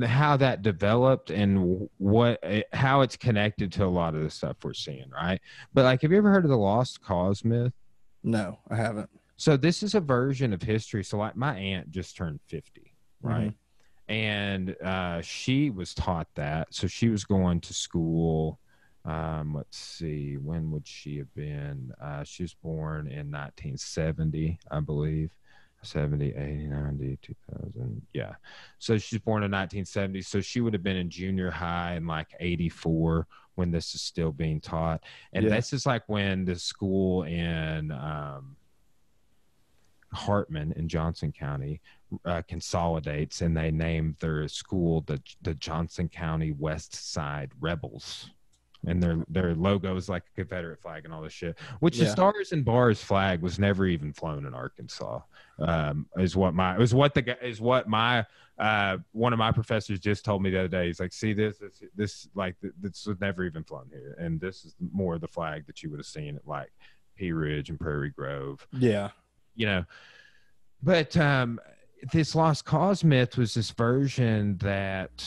how that developed and what how it's connected to a lot of the stuff we're seeing, right? But like, have you ever heard of the lost cause myth? No, I haven't. So this is a version of history. So like, my aunt just turned fifty, right? Mm-hmm. and uh, she was taught that. So she was going to school. Um, let's see, when would she have been? Uh, she was born in 1970, I believe. 70, 80, 90, 2000. Yeah. So she's born in 1970. So she would have been in junior high in like 84 when this is still being taught. And Yeah. this is like when the school in um, Hartman in Johnson County uh, consolidates and they name their school the the Johnson County West Side Rebels. And their their logo is like a Confederate flag and all this shit. Which the Stars and Bars flag was never even flown in Arkansas. Um, is what my is what the guy is what my uh one of my professors just told me the other day. He's like, see this this, this like this was never even flown here, and this is more the flag that you would have seen at like Pea Ridge and Prairie Grove Yeah. You know but um this lost cause myth was this version that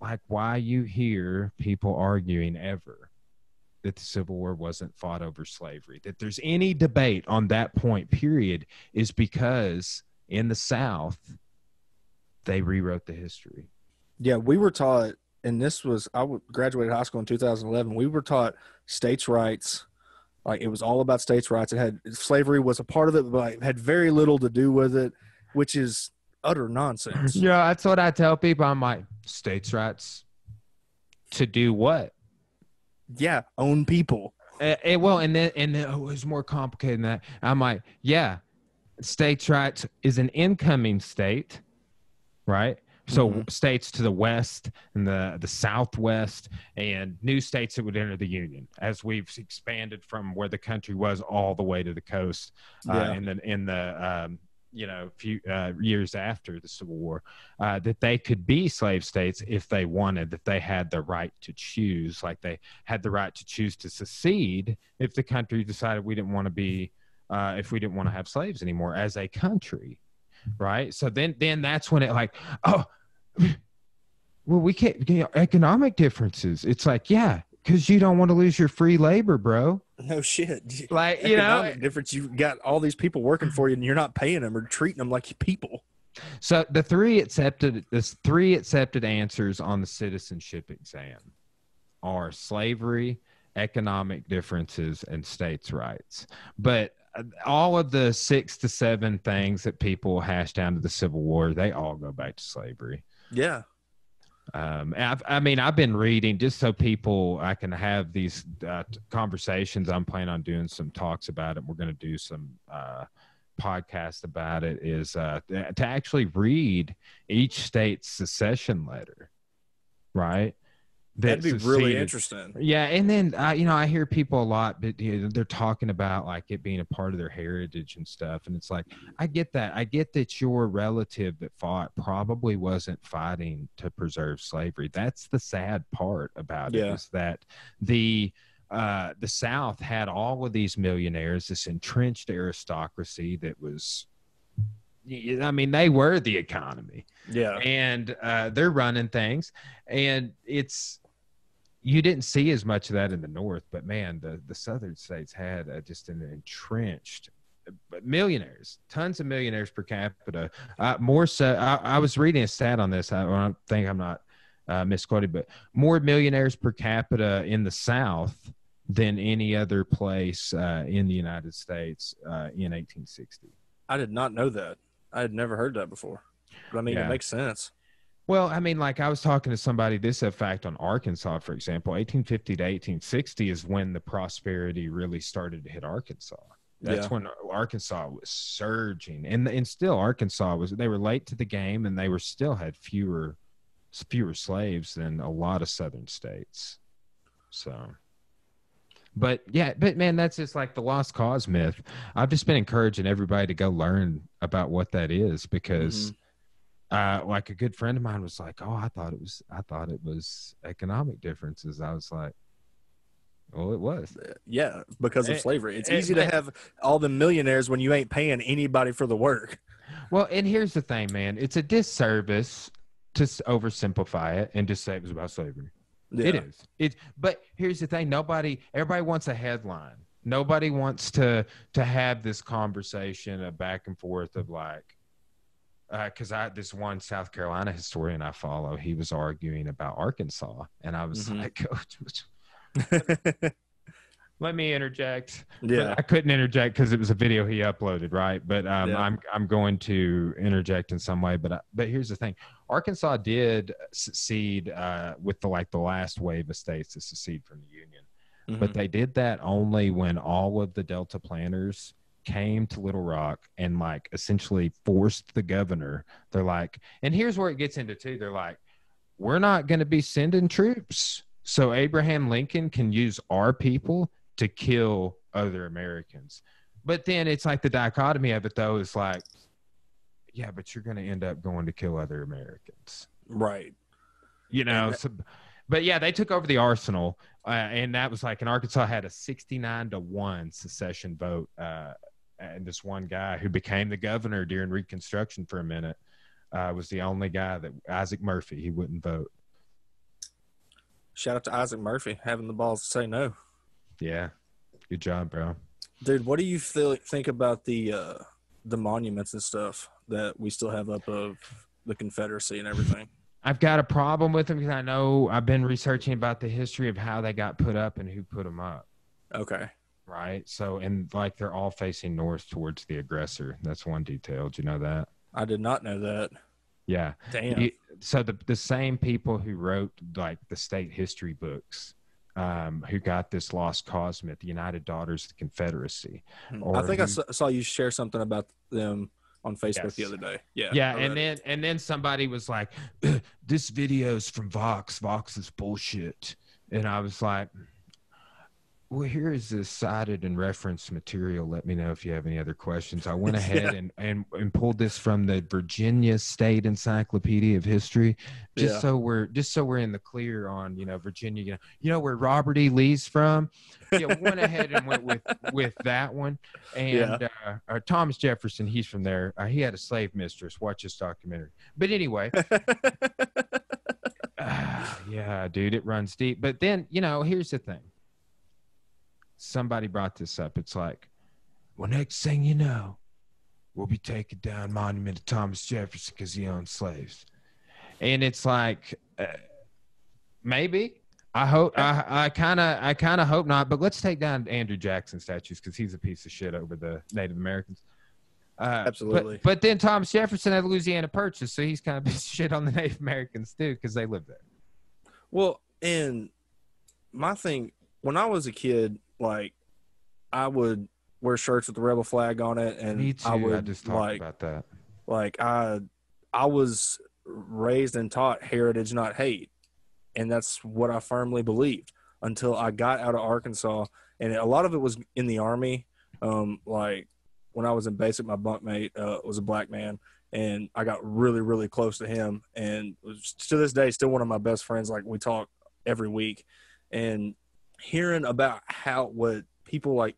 like why you hear people arguing ever that the civil war wasn't fought over slavery that there's any debate on that point period is because in the south they rewrote the history Yeah, we were taught, and this was I graduated high school in 2011. We were taught states' rights, like it was all about states' rights. It had slavery was a part of it, but it had very little to do with it, which is utter nonsense. yeah that's what i tell people i'm like states rights to do what yeah, own people. Uh, eh, well, and then and then, oh, it's more complicated than that. I'm like, yeah, states' rights is an incoming state, right? So Mhm. states to the west and the the southwest, and new states that would enter the union as we've expanded from where the country was all the way to the coast uh, Yeah. in the in the um, you know few uh, years after the Civil War, uh, that they could be slave states if they wanted, that they had the right to choose, like they had the right to choose to secede if the country decided we didn't want to be, uh, if we didn't want to have slaves anymore as a country, right? So then, then that's when it like, oh, well, we can't you know, economic differences. It's like, yeah, because you don't want to lose your free labor, bro. No shit. Like you know, difference. You got all these people working for you, and you're not paying them or treating them like people. So the three accepted this three accepted answers on the citizenship exam are slavery, economic differences, and states' rights. But all of the six to seven things that people hash down to the Civil War, they all go back to slavery. Yeah. Um, I've, I mean, I've been reading just so people I can have these uh, conversations. I'm planning on doing some talks about it. We're going to do some uh, podcast about it. Is uh, to actually read each state's secession letter, right? That'd that be really interesting. Yeah, and then uh, you know I hear people a lot, but you know, they're talking about like it being a part of their heritage and stuff, and it's like I get that. I get that your relative that fought probably wasn't fighting to preserve slavery. That's the sad part about it Yeah. is that the uh, the South had all of these millionaires, this entrenched aristocracy that was. I mean, they were the economy Yeah. and uh, they're running things and it's you didn't see as much of that in the north but man the, the southern states had uh, just an entrenched millionaires tons of millionaires per capita uh, more so I, I was reading a stat on this i, I think i'm not uh, misquoted but more millionaires per capita in the south than any other place uh, in the united states uh, in 1860 I did not know that. I had never heard that before. But I mean, Yeah. it makes sense. Well, I mean, like I was talking to somebody, this effect on Arkansas, for example, 1850 to 1860 is when the prosperity really started to hit Arkansas. That's Yeah. when Arkansas was surging, and and still Arkansas was. They were late to the game, and they were still had fewer fewer slaves than a lot of southern states. So, but yeah, but man, that's just like the lost cause myth. I've just been encouraging everybody to go learn about what that is because mm-hmm. Uh, like a good friend of mine was like, "Oh, I thought it was, I thought it was economic differences." I was like, Well, it was. Yeah, because of Eh, slavery. It's eh, easy to but- have all the millionaires when you ain't paying anybody for the work. Well, and here's the thing, man. It's a disservice to oversimplify it and just say it was about slavery. It is. It. But here's the thing: nobody, everybody wants a headline. Nobody wants to to have this conversation, a back and forth of like, because I had this one South Carolina historian I follow, he was arguing about Arkansas, and I was Mhm. like, let me interject. But yeah. I couldn't interject because it was a video he uploaded, right? But um, Yeah. I'm I'm going to interject in some way. But I, but here's the thing: Arkansas did secede uh, with the like the last wave of states to secede from the Union, but Mhm. they did that only when all of the Delta planters came to Little Rock and like essentially forced the governor. They're like, and here's where it gets into too. They're like, we're not going to be sending troops, so Abraham Lincoln can use our people to kill other Americans. But then it's like the dichotomy of it though is like, yeah, but you're going to end up going to kill other Americans right. you know And- so, but yeah they took over the arsenal uh, and that was like and arkansas had a 69 to 1 secession vote uh, and this one guy who became the governor during reconstruction for a minute uh, was the only guy that isaac murphy he wouldn't vote Shout out to Isaac Murphy having the balls to say no. yeah good job bro Dude, what do you feel, think about the uh, the monuments and stuff that we still have up of the Confederacy and everything? i've got a problem with them because i know i've been researching about the history of how they got put up and who put them up Okay. Right so and like they're all facing north towards the aggressor that's one detail do you know that I did not know that. yeah Damn. You- so the the same people who wrote like the state history books, um, who got this lost cause myth, the United Daughters of the Confederacy. I think I who- saw, saw you share something about them on Facebook the other day. Yeah. Yeah, and then it. and then somebody was like, "This video's from Vox. Vox is bullshit," and I was like. Well, here is this cited and referenced material. Let me know if you have any other questions. I went ahead Yeah. and, and, and pulled this from the Virginia State Encyclopedia of History, just Yeah. so we're just so we're in the clear on you know Virginia. You know, you know where Robert E. Lee's from. Yeah, went ahead and went with with that one. And uh, uh, Thomas Jefferson, he's from there. Uh, he had a slave mistress. Watch this documentary. But anyway, Ah, yeah, dude, it runs deep. But then, you know, here's the thing. Somebody brought this up. It's like, well, next thing you know, we'll be taking down monument to Thomas Jefferson because he owned slaves. And it's like, uh, maybe. I hope. I, I kind of. I kind of hope not. But let's take down Andrew Jackson statues because he's a piece of shit over the Native Americans. Uh, Absolutely. But, but then Thomas Jefferson had Louisiana Purchase, so he's kind of piece of shit on the Native Americans too because they live there. Well, and my thing when I was a kid, like I would wear shirts with the rebel flag on it, and Me too. I I, would just talked like about that. like I I was raised and taught heritage, not hate, and that's what I firmly believed until I got out of Arkansas, and a lot of it was in the army. Um, like when I was in basic, my bunkmate uh, was a black man, and I got really, really close to him, and was to this day still one of my best friends. Like we talk every week, and hearing about how what people like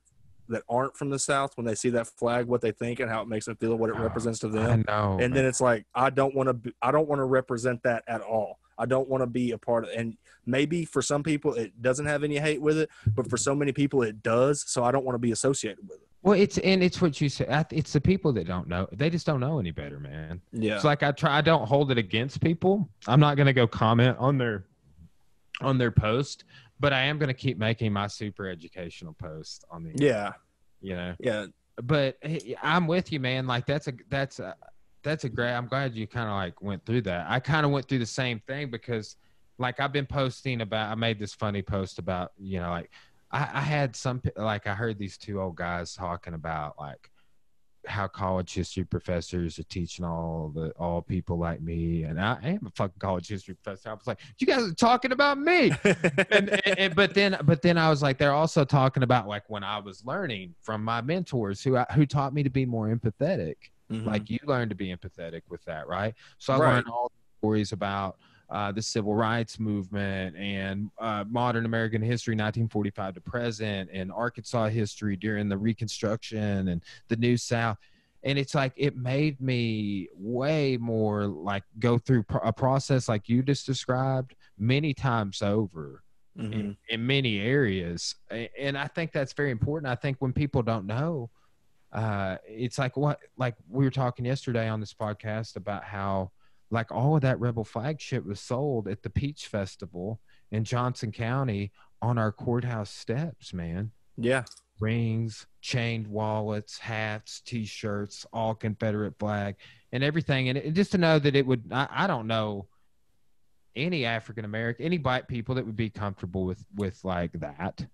that aren't from the South when they see that flag, what they think and how it makes them feel, what it Oh, represents to I them, know. and man. then it's like I don't want to, I don't want to represent that at all. I don't want to be a part of, and maybe for some people it doesn't have any hate with it, but for so many people it does. So I don't want to be associated with it. well, it's and it's what you said. Th- It's the people that don't know. They just don't know any better, man. Yeah, It's like I try. I don't hold it against people. I'm not gonna go comment on their on their post, but I am gonna keep making my super educational post on the. yeah, You know. yeah. but hey, I'm with you, man. Like that's a that's a that's a great. I'm glad you kind of like went through that. I kind of went through the same thing because, like, I've been posting about. I made this funny post about you know like I, I had some like I heard these two old guys talking about like how college history professors are teaching all the all people like me, and I I am a fucking college history professor. I was like, you guys are talking about me and, and- and- but then but then I was like they're also talking about like when I was learning from my mentors who I- who taught me to be more empathetic Mhm. like you learned to be empathetic with that right so I Right. learned all the stories about uh, the civil rights movement and uh, modern American history, 1945 to present, and Arkansas history during the Reconstruction and the New South. And it's like it made me way more like go through a process like you just described many times over mm-hmm. in, in many areas. And I think that's very important. I think when people don't know, uh, it's like what like we were talking yesterday on this podcast about how like all of that rebel flagship was sold at the peach festival in johnson county on our courthouse steps man. Yeah. Rings chained wallets hats t-shirts all confederate flag and everything. And it, just to know that it would I, I don't know any african american any black people that would be comfortable with with like that.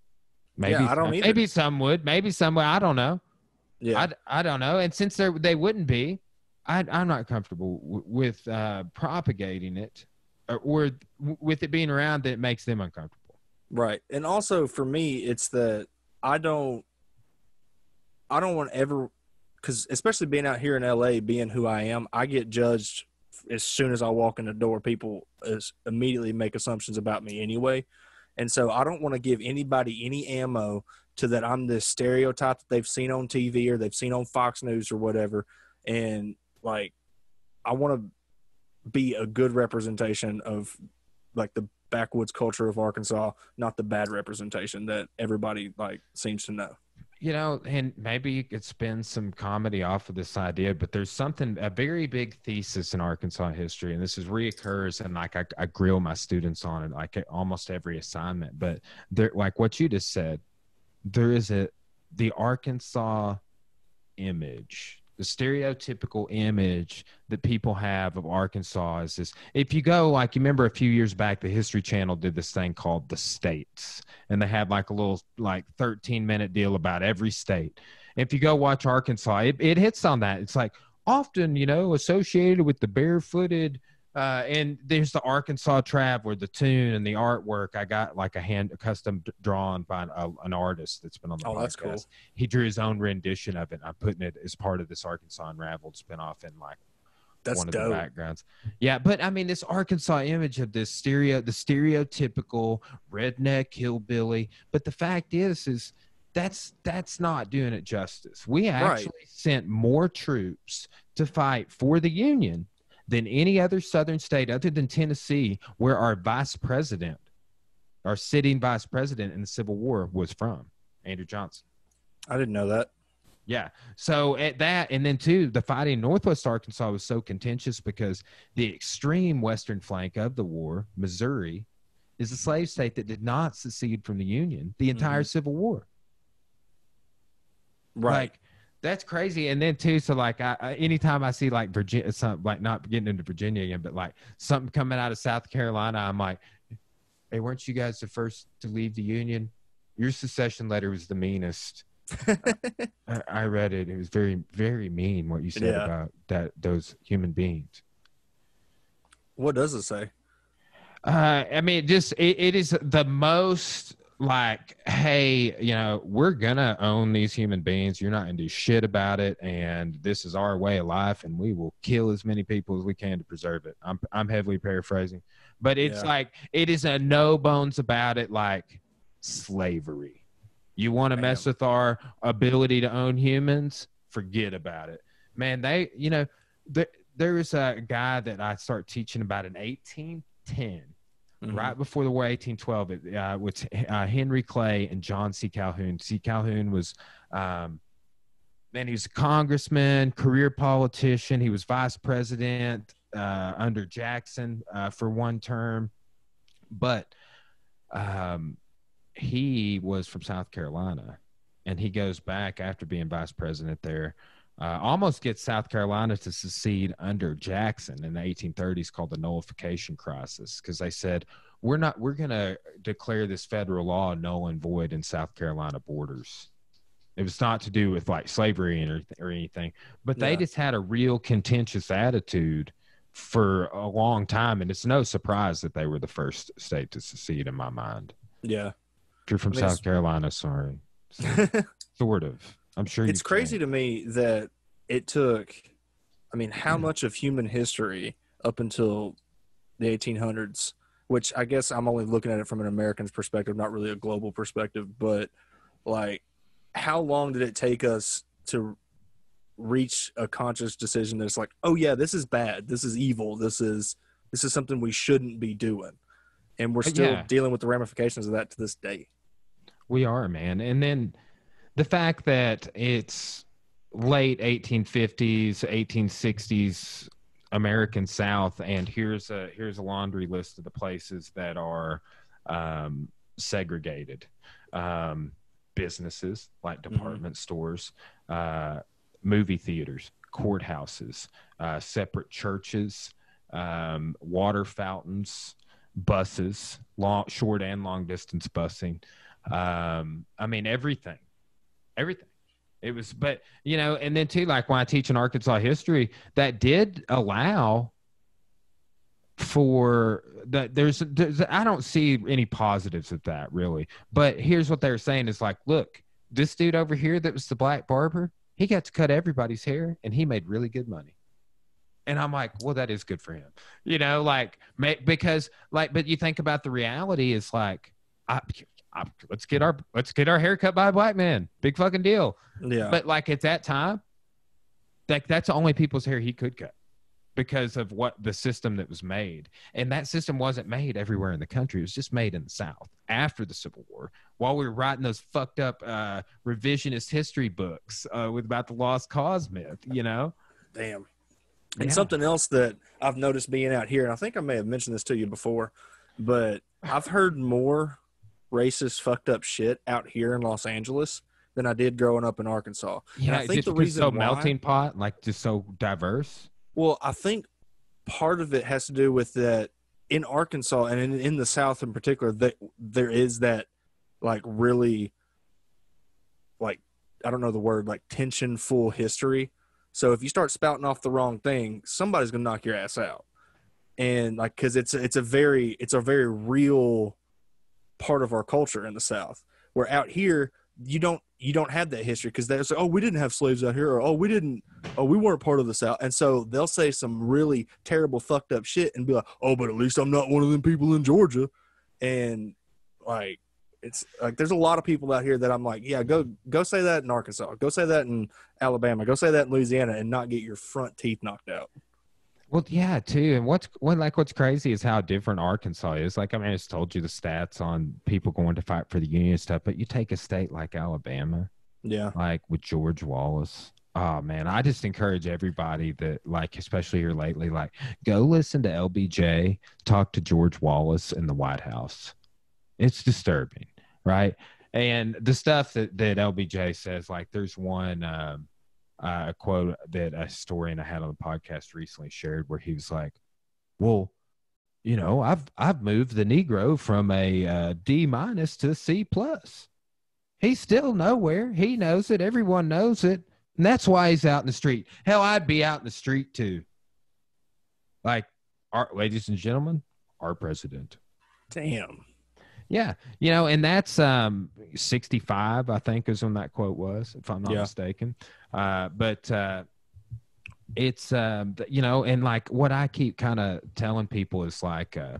Maybe yeah, I don't some, maybe some would maybe some would i don't know. Yeah, I, I don't know. And since they wouldn't be, I, I'm not comfortable w- with uh, propagating it, or, or with it being around that makes them uncomfortable. Right, and also for me, it's that I don't, I don't want ever, because especially being out here in LA, being who I am, I get judged as soon as I walk in the door. People is immediately make assumptions about me anyway, and so I don't want to give anybody any ammo to that I'm this stereotype that they've seen on TV or they've seen on Fox News or whatever. And like, I want to be a good representation of like the backwoods culture of Arkansas, not the bad representation that everybody like seems to know. You know, and maybe you could spin some comedy off of this idea, but there's something a very big thesis in Arkansas history, and this is reoccurs, and like I, I grill my students on it like almost every assignment. But they're like what you just said, there is a the Arkansas image, the stereotypical image that people have of Arkansas is this. If you go, like, you remember a few years back, the History Channel did this thing called The States, and they had like a little, like, 13 minute deal about every state. If you go watch Arkansas, it, it hits on that. It's like often, you know, associated with the barefooted, uh, and there's the Arkansas Traveler, the tune and the artwork. I got like a hand a custom drawn by an, a, an artist that's been on the oh, podcast. That's cool. He drew his own rendition of it. I'm putting it as part of this Arkansas Unraveled spinoff in like that's one dope. of the backgrounds. Yeah, but I mean this Arkansas image of this stereo the stereotypical redneck hillbilly. But the fact is is that's that's not doing it justice. We actually right. sent more troops to fight for the Union than any other southern state other than Tennessee, where our vice president, our sitting vice president in the Civil War was from, Andrew Johnson. I didn't know that. Yeah. So at that, and then too, the fighting in Northwest Arkansas was so contentious because the extreme western flank of the war, Missouri, is a slave state that did not secede from the Union the entire mm-hmm. Civil War. Right. Like, that's crazy. And then too, so like, I, anytime I see like Virginia, something like not getting into Virginia again, but like something coming out of South Carolina, I'm like, hey, weren't you guys the first to leave the Union? Your secession letter was the meanest. I, I, read it. It was very, very mean what you said yeah. about that those human beings. What does it say? Uh, I mean, just it, it is the most like, hey, you know, we're gonna own these human beings. You're not gonna do shit about it, and this is our way of life, and we will kill as many people as we can to preserve it. I'm I'm heavily paraphrasing, but it's yeah. like it is a no bones about it, like slavery. You want to mess with our ability to own humans? Forget about it, man. They, you know, there there is a guy that I start teaching about in 1810 mm-hmm. right before the war, 1812, uh, with uh, Henry Clay and John C. Calhoun. C. Calhoun was, um, man, he was a congressman, career politician. He was vice president uh, under Jackson uh, for one term, but um, he was from South Carolina, and he goes back after being vice president there uh, almost gets South Carolina to secede under Jackson in the 1830s, called the Nullification Crisis, because they said we're not we're going to declare this federal law null and void in South Carolina borders. It was not to do with like slavery or, or anything, but they yeah. just had a real contentious attitude for a long time, and it's no surprise that they were the first state to secede in my mind. Yeah, if you're from South Carolina, sorry, sort of. I'm sure it's crazy to me that it took. I mean, how mm. much of human history up until the 1800s, which I guess I'm only looking at it from an American's perspective, not really a global perspective. But like, how long did it take us to reach a conscious decision that's like, oh yeah, this is bad, this is evil, this is this is something we shouldn't be doing, and we're still Yeah. dealing with the ramifications of that to this day. We are, man. And then the fact that it's late 1850s, 1860s American South, and here's a here's a laundry list of the places that are um, segregated. Um, businesses like department stores, uh, movie theaters, courthouses, uh, separate churches, um, water fountains, buses, long, short and long distance busing. Um, I mean everything, everything. It was, but you know, and then too, like when I teach in Arkansas history, that did allow for that. There's, there's, I don't see any positives of that really. But here's what they're saying is like, look, this dude over here that was the black barber, he got to cut everybody's hair, and he made really good money. And I'm like, well, that is good for him, you know, like because like, but you think about the reality is like, I, I, let's get our let's get our hair cut by a black man, big fucking deal. Yeah, But like at that time, like that's the only people's hair he could cut because of what the system that was made. And that system wasn't made everywhere in the country. It was just made in the South after the Civil War, while we were writing those fucked up uh, revisionist history books uh, with about the lost cause myth. You know? damn. And Yeah. something else that I've noticed being out here, and I think I may have mentioned this to you before, but I've heard more racist, fucked up shit out here in Los Angeles than I did growing up in Arkansas. And Yeah, I think the reason so why- melting pot, like just so diverse. Well, I think part of it has to do with that in Arkansas and in, in the South in particular, that there is that like really like I don't know the word like tension full history. So if you start spouting off the wrong thing, somebody's gonna knock your ass out. And like because it's it's a very it's a very real part of our culture in the South. Where out here you don't you don't have that history because they say, oh, we didn't have slaves out here, or oh, we didn't oh, we weren't part of the South. And so they'll say some really terrible, fucked up shit and be like, oh, but at least I'm not one of them people in Georgia. And like, it's like there's a lot of people out here that I'm like, yeah, go go say that in Arkansas, go say that in Alabama, go say that in Louisiana, and not get your front teeth knocked out. Well, yeah, too. And what's what like what's crazy is how different Arkansas is. Like, I mean, I just told you the stats on people going to fight for the union stuff, but you take a state like Alabama, Yeah, like with George Wallace. Oh man, I just encourage everybody that like, especially here lately, like, go listen to LBJ talk to George Wallace in the White House. It's disturbing, right? And the stuff that that LBJ says, like, there's one. Um, uh, a quote that a historian I had on the podcast recently shared where he was like, "Well, you know, I've I've moved the Negro from a uh, D minus to C plus. He's still nowhere. He knows it. Everyone knows it, and that's why he's out in the street. Hell, I'd be out in the street too. Like, our ladies and gentlemen, our president. damn. Yeah, you know, and that's um 65, I think, is when that quote was, if I'm not Yeah. mistaken. Uh, but uh, it's um, you know, and like what I keep kind of telling people is like, uh,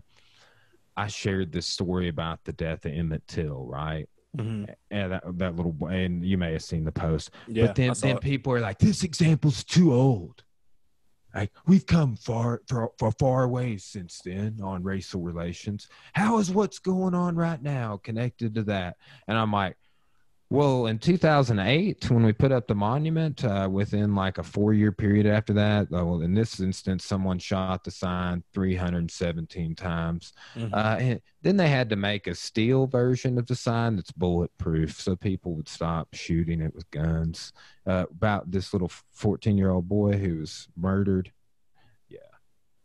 I shared this story about the death of Emmett Till, right? Mhm. And that that little boy, and you may have seen the post, Yeah, but then then it. people are like, this example's too old. Like we've come far far far, far away since then on racial relations. How is what's going on right now connected to that? And I'm like, well, in 2008, when we put up the monument, uh, within like a four year period after that, uh, well, in this instance, someone shot the sign 317 times. Mhm. Uh, and then they had to make a steel version of the sign that's bulletproof so people would stop shooting it with guns. Uh, about this little 14 year old boy who was murdered. Yeah.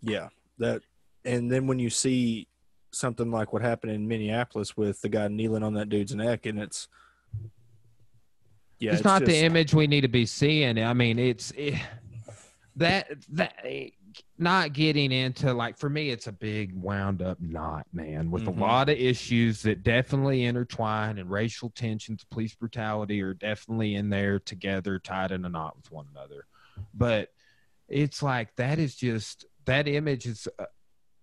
Yeah, that, and then when you see something like what happened in Minneapolis with the guy kneeling on that dude's neck, and it's yeah, it's, not the image we need to be seeing. I mean, it's it, that that not getting into like for me, it's a big wound up knot, man, with Mhm. a lot of issues that definitely intertwine and racial tensions, police brutality are definitely in there together, tied in a knot with one another. But it's like that is just that image is. Uh,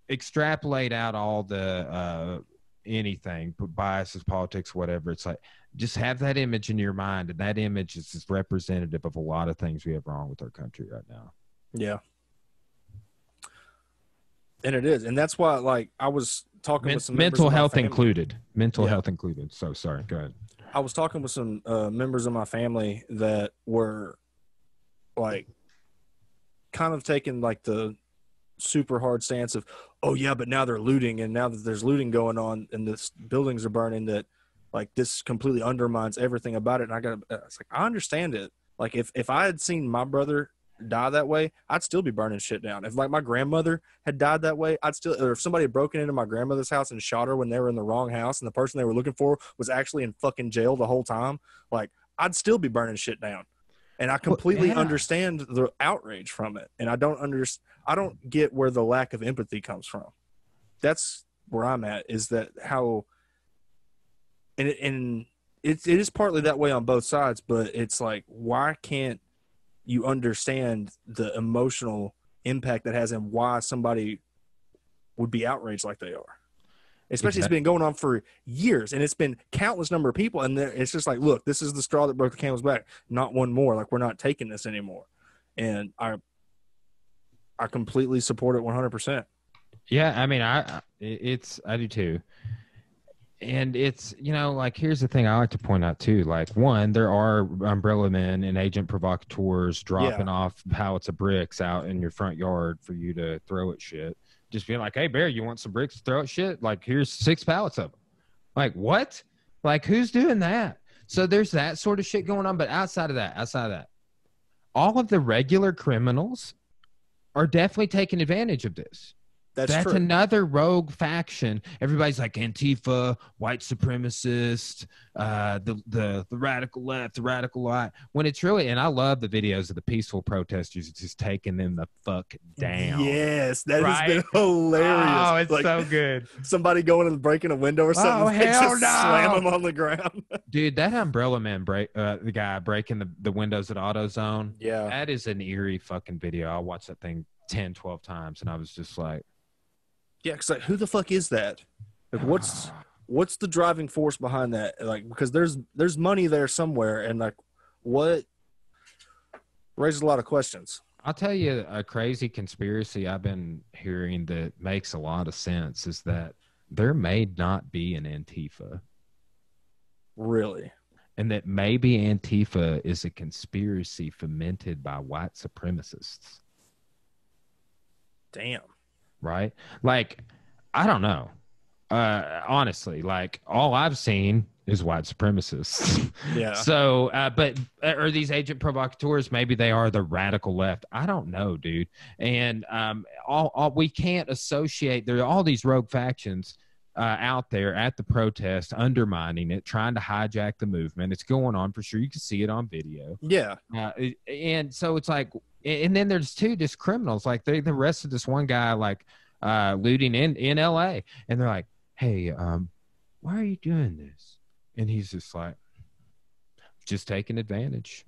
extrapolate out all the uh, anything, biases, politics, whatever. It's like just have that image in your mind, and that image is just representative of a lot of things we have wrong with our country right now. Yeah. And it is, and that's why, like, I was talking Men- with some mental health included. Mental Yeah. health included. So sorry. Go ahead. I was talking with some uh, members of my family that were like kind of taking like the super hard stance of, oh yeah, but now they're looting, and now that there's looting going on and the buildings are burning, that like this completely undermines everything about it. And I got, uh, it's like I understand it. Like if if I had seen my brother die that way, I'd still be burning shit down. If like my grandmother had died that way, I'd still, or if somebody had broken into my grandmother's house and shot her when they were in the wrong house, and the person they were looking for was actually in fucking jail the whole time, like I'd still be burning shit down. And I completely yeah. understand the outrage from it, and I don't under, I don't get where the lack of empathy comes from. That's where I'm at. Is that how? And it, and it, it is partly that way on both sides, but it's like why can't you understand the emotional impact that has and why somebody would be outraged like they are. Especially it's been going on for years and it's been countless number of people and it's just like look this is the straw that broke the camel's back not one more like we're not taking this anymore and I I completely support it 100%. Yeah, I mean, I- it's I do too, and it's you know like here's the thing I like to point out too. Like one, there are umbrella men and agent provocateurs dropping off pallets of bricks out in your front yard for you to throw at shit. Just being like, hey bear, you want some bricks to throw at shit? Like here's six pallets of them. Like what? Like who's doing that? So there's that sort of shit going on. But outside of that, outside of that, all of the regular criminals are definitely taking advantage of this. That's, That's true. another rogue faction. Everybody's like Antifa, white supremacist, uh, the the the radical left, the radical right. When it's really, and I love the videos of the peaceful protesters it's just taking them the fuck down. Yes, that Right? has been hilarious. Oh, it's Like, so good, somebody going and breaking a window or something. Oh, hell just no. slam them on the ground. dude. That umbrella man break, uh, the guy breaking the, the windows at AutoZone. yeah. That is an eerie fucking video. I watched that thing 10, 12 times, and I was just like, Yeah, because like, who the fuck is that? Like, what's what's the driving force behind that? Like, because there's there's money there somewhere, and like, what raises a lot of questions. I'll tell you a crazy conspiracy I've been hearing that makes a lot of sense is that there may not be an Antifa, Really? and that maybe Antifa is a conspiracy fomented by white supremacists, Damn. Right? Like, I don't know. Uh, honestly, like all I've seen is white supremacists. Yeah. So, uh, but are these agent provocateurs? Maybe they are the radical left. I don't know, dude. And um, all, all we can't associate. There are all these rogue factions uh, out there at the protest, undermining it, trying to hijack the movement. It's going on for sure. You can see it on video. Yeah. Uh, and so it's like, and then there's two just criminals. Like they the rest of this one guy like uh, looting in in L.A. and they're like, "Hey, um, why are you doing this?" And he's just like, just taking advantage.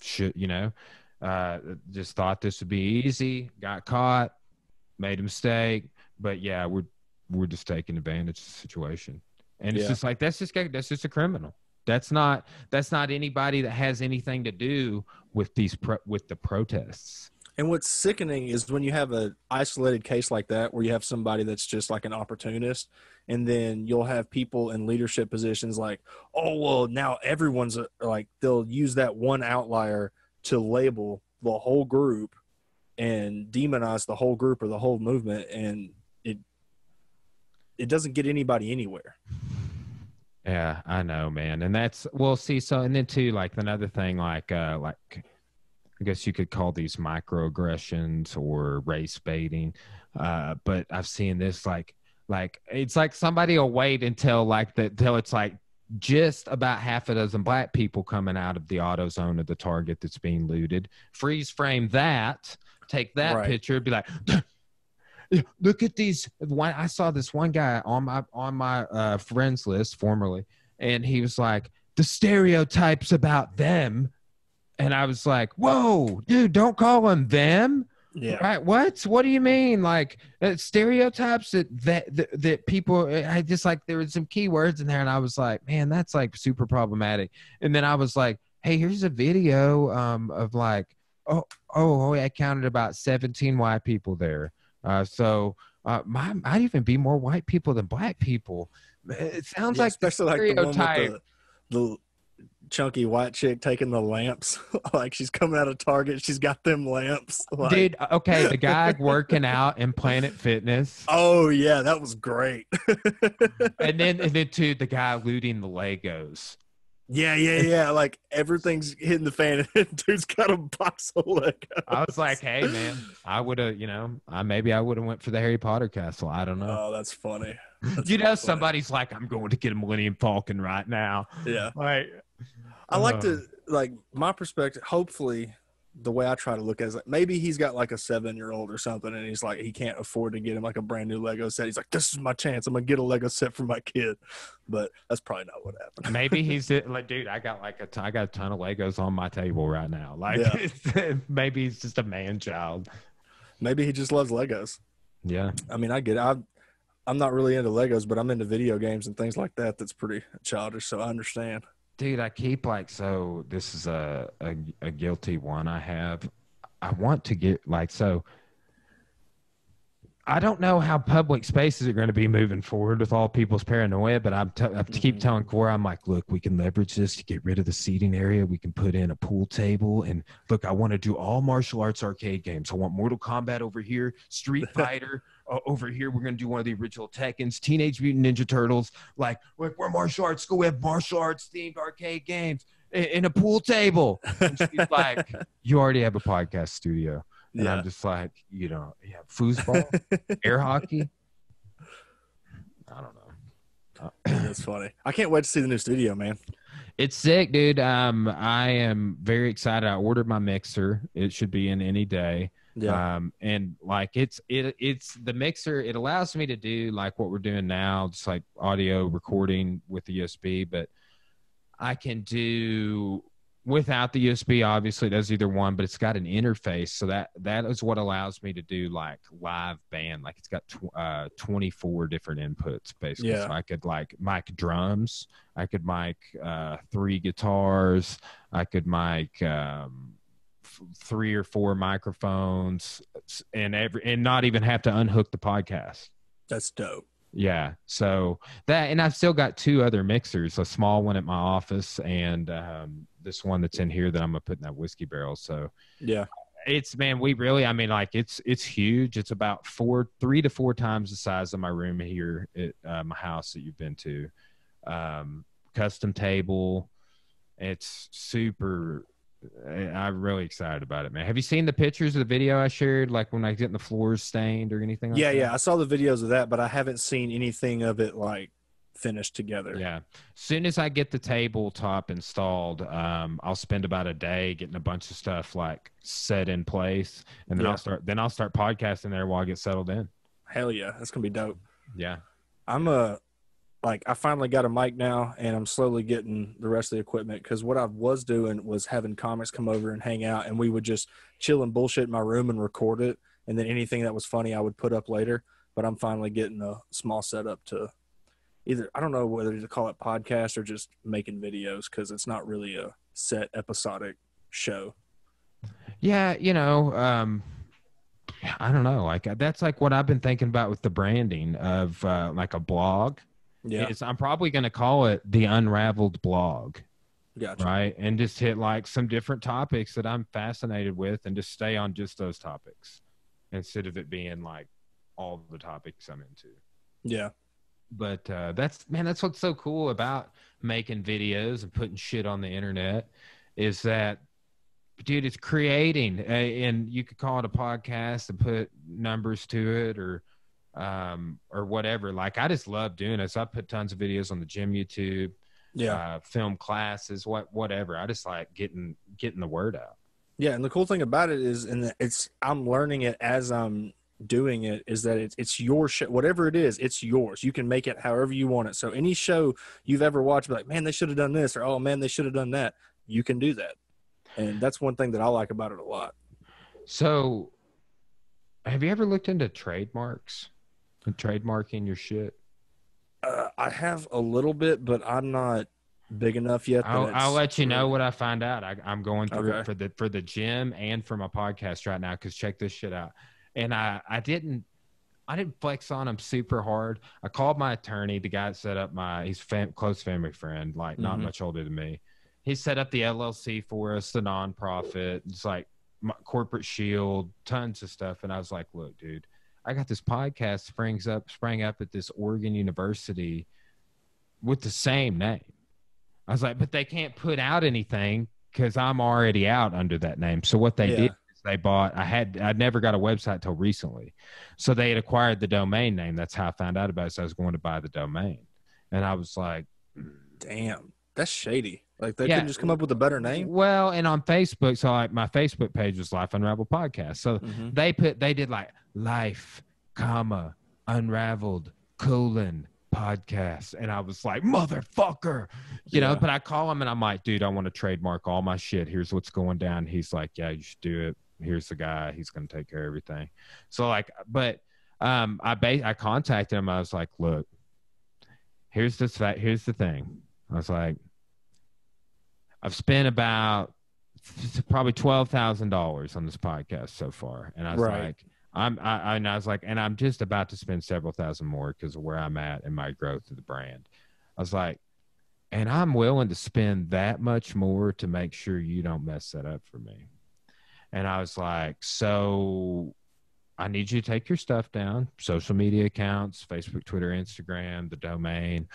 Should you know? Uh, just thought this would be easy. Got caught. Made a mistake. But yeah, we're we're just taking advantage of the situation. And it's Yeah. just like that's just that's just a criminal. That's not that's not anybody that has anything to do with these pro, with the protests. And what's sickening is when you have an isolated case like that, where you have somebody that's just like an opportunist, and then you'll have people in leadership positions like, oh, well, now everyone's a, like, they'll use that one outlier to label the whole group and demonize the whole group or the whole movement. And it, it doesn't get anybody anywhere. Yeah, I know, man. And that's well, see, so and then too, like another thing, like uh like I guess you could call these microaggressions or race baiting. Uh, but I've seen this like like it's like somebody will wait until like the till it's like just about half a dozen black people coming out of the AutoZone of the target that's being looted. Freeze frame that, take that Right. picture, be like, "Yeah, look at these. One, I saw this one guy on my on my uh, friends list formerly, and he was like, the stereotypes about them, and I was like, whoa, dude, don't call them them. Yeah. Right? What? What do you mean? Like uh, stereotypes that, that that that people? I just like there was some keywords in there, and I was like, man, that's like super problematic. And then I was like, hey, here's a video um of like, oh oh, I counted about seventeen white people there. Uh, so uh, might might even be more white people than black people. It sounds Yeah, like the especially like the stereotype. with the, the chunky white chick taking the lamps. like she's coming out of Target, she's got them lamps. Like, Dude, uh, okay, the guy working out in Planet Fitness, Oh yeah, that was great. and then and then too the guy looting the Legos. Yeah, yeah, yeah. Like everything's hitting the fan, and dude's got a box of Legos. I was like, hey man, I would have, you know, I maybe I would have went for the Harry Potter castle. I don't know. Oh, that's funny. That's you know, funny. somebody's like, I'm going to get a Millennium Falcon right now. Yeah, Like, I like Uh. to like my perspective. Hopefully, the way I try to look at it is like maybe he's got like a seven year old or something, and he's like he can't afford to get him like a brand new Lego set. He's like, this is my chance. I'm gonna get a Lego set for my kid. But that's probably not what happened. maybe he's like, dude, I got like a, t- I got a ton of Legos on my table right now. Like, Yeah. it's, maybe he's just a man child. Maybe he just loves Legos. Yeah. I mean, I get it. I'm, I'm not really into Legos, but I'm into video games and things like that. That's pretty childish, so I understand. Dude i keep like so this is a, a a guilty one i have. I want to get like so i don't know how public spaces are going to be moving forward with all people's paranoia but i'm t- i keep Mhm. telling Cora, i'm like look we can leverage this to get rid of the seating area. We can put in a pool table and look i want to do all martial arts arcade games. I want mortal kombat over here street fighter o- over here we're going to do one of the original tekkens teenage mutant ninja turtles like we're, we're martial arts school. We have martial arts themed arcade games in, in a pool table. And she's like, "You already have a podcast studio," and Yeah. I'm just like, you know, yeah, foosball, air hockey. I don't know. That's funny. I can't wait to see the new studio, man. It's sick, dude. Um, I am very excited. I ordered my mixer. It should be in any day. Yeah. Um, and like it's it it's the mixer. It allows me to do like what we're doing now, just like audio recording with the USB. But I can do without the USB. Obviously, it does either one, but it's got an interface, so that that is what allows me to do like live band. Like it's got tw- uh, twenty four different inputs basically. Yeah. So I could like mic drums. I could mic uh, three guitars. I could mic um, three or four microphones, and every and not even have to unhook the podcast. That's dope. Yeah. So that, and I've still got two other mixers, a small one at my office and um, this one that's in here that I'm gonna put in that whiskey barrel. So Yeah. it's man, we really, I mean, like it's it's huge. It's about four, three to four times the size of my room here at uh, my house that you've been to. Um, custom table. It's super. I'm really excited about it, man. Have you seen the pictures of the video I shared? Like when I get the floors stained or anything? Like Yeah, that? yeah. I saw the videos of that, but I haven't seen anything of it like finished together. Yeah. Soon as I get the tabletop installed, um, I'll spend about a day getting a bunch of stuff like set in place, and then Yeah. I'll start. Then I'll start podcasting there while I get settled in. Hell yeah. That's gonna be dope. Yeah. I'm a like I finally got a mic now and I'm slowly getting the rest of the equipment because what I was doing was having comics come over and hang out and we would just chill and bullshit in my room and record it and then anything that was funny I would put up later. But I'm finally getting a small setup to either I don't know whether to call it podcast or just making videos because it's not really a set episodic show. Yeah. You know. Um, I don't know. Like that's like what I've been thinking about with the branding of uh, like a blog. Yeah, Is I'm probably going to call it the Unraveled Blog. gotcha. right? And just hit like some different topics that I'm fascinated with and just stay on just those topics instead of it being like all the topics I'm into. Yeah, But uh, that's man, that's what's so cool about making videos and putting shit on the internet is that dude, it's creating and you could call it a podcast and put numbers to it or um or whatever. Like I just love doing this. I put tons of videos on the gym YouTube yeah. uh, film classes, what whatever. I just like getting getting the word out. Yeah, and the cool thing about it is, and it's I'm learning it as I'm doing it, is that it's it's your show. Whatever it is, it's yours. You can make it however you want it. So any show you've ever watched, be like, man, they should have done this, or oh man, they should have done that. You can do that, and that's one thing that I like about it a lot. So Have you ever looked into trademarks and trademarking your shit? Uh, I have a little bit, but I'm not big enough yet. I'll, I'll let you know what I find out. I, I'm going through Okay. it for the for the gym and for my podcast right now. Because check this shit out. And I I didn't I didn't flex on him super hard. I called my attorney, the guy that set up my he's fam, close family friend, like not Mhm. much older than me. He set up the LLC for us, the nonprofit. It's like my corporate shield, tons of stuff. And I was like, look, dude, I got this podcast springs up sprang up at this Oregon University with the same name. I was like, but they can't put out anything because I'm already out under that name. So what they Yeah. did is they bought. I had I never got a website till recently, so they had acquired the domain name. That's how I found out about it. So I was going to buy the domain, and I was like, Damn, that's shady. Like they Yeah. couldn't just come up with a better name. well, and on Facebook, so like my Facebook page was Life Unraveled Podcast. So Mhm. they put they did like life comma unraveled colon podcast. And i was like motherfucker. You know but i call him and i'm like dude i want to trademark all my shit. Here's what's going down. He's like yeah you should do it. Here's the guy. He's going to take care of everything. So like but um i ba- i contacted him. I was like look here's this fact here's the thing. I was like i've spent about probably twelve thousand dollars on this podcast so far, and I was Right. like, I'm, I, and I was like, and I'm just about to spend several thousand more because of where I'm at and my growth of the brand. I was like, and I'm willing to spend that much more to make sure you don't mess that up for me. And I was like, so I need you to take your stuff down, social media accounts, Facebook, Twitter, Instagram, the domain.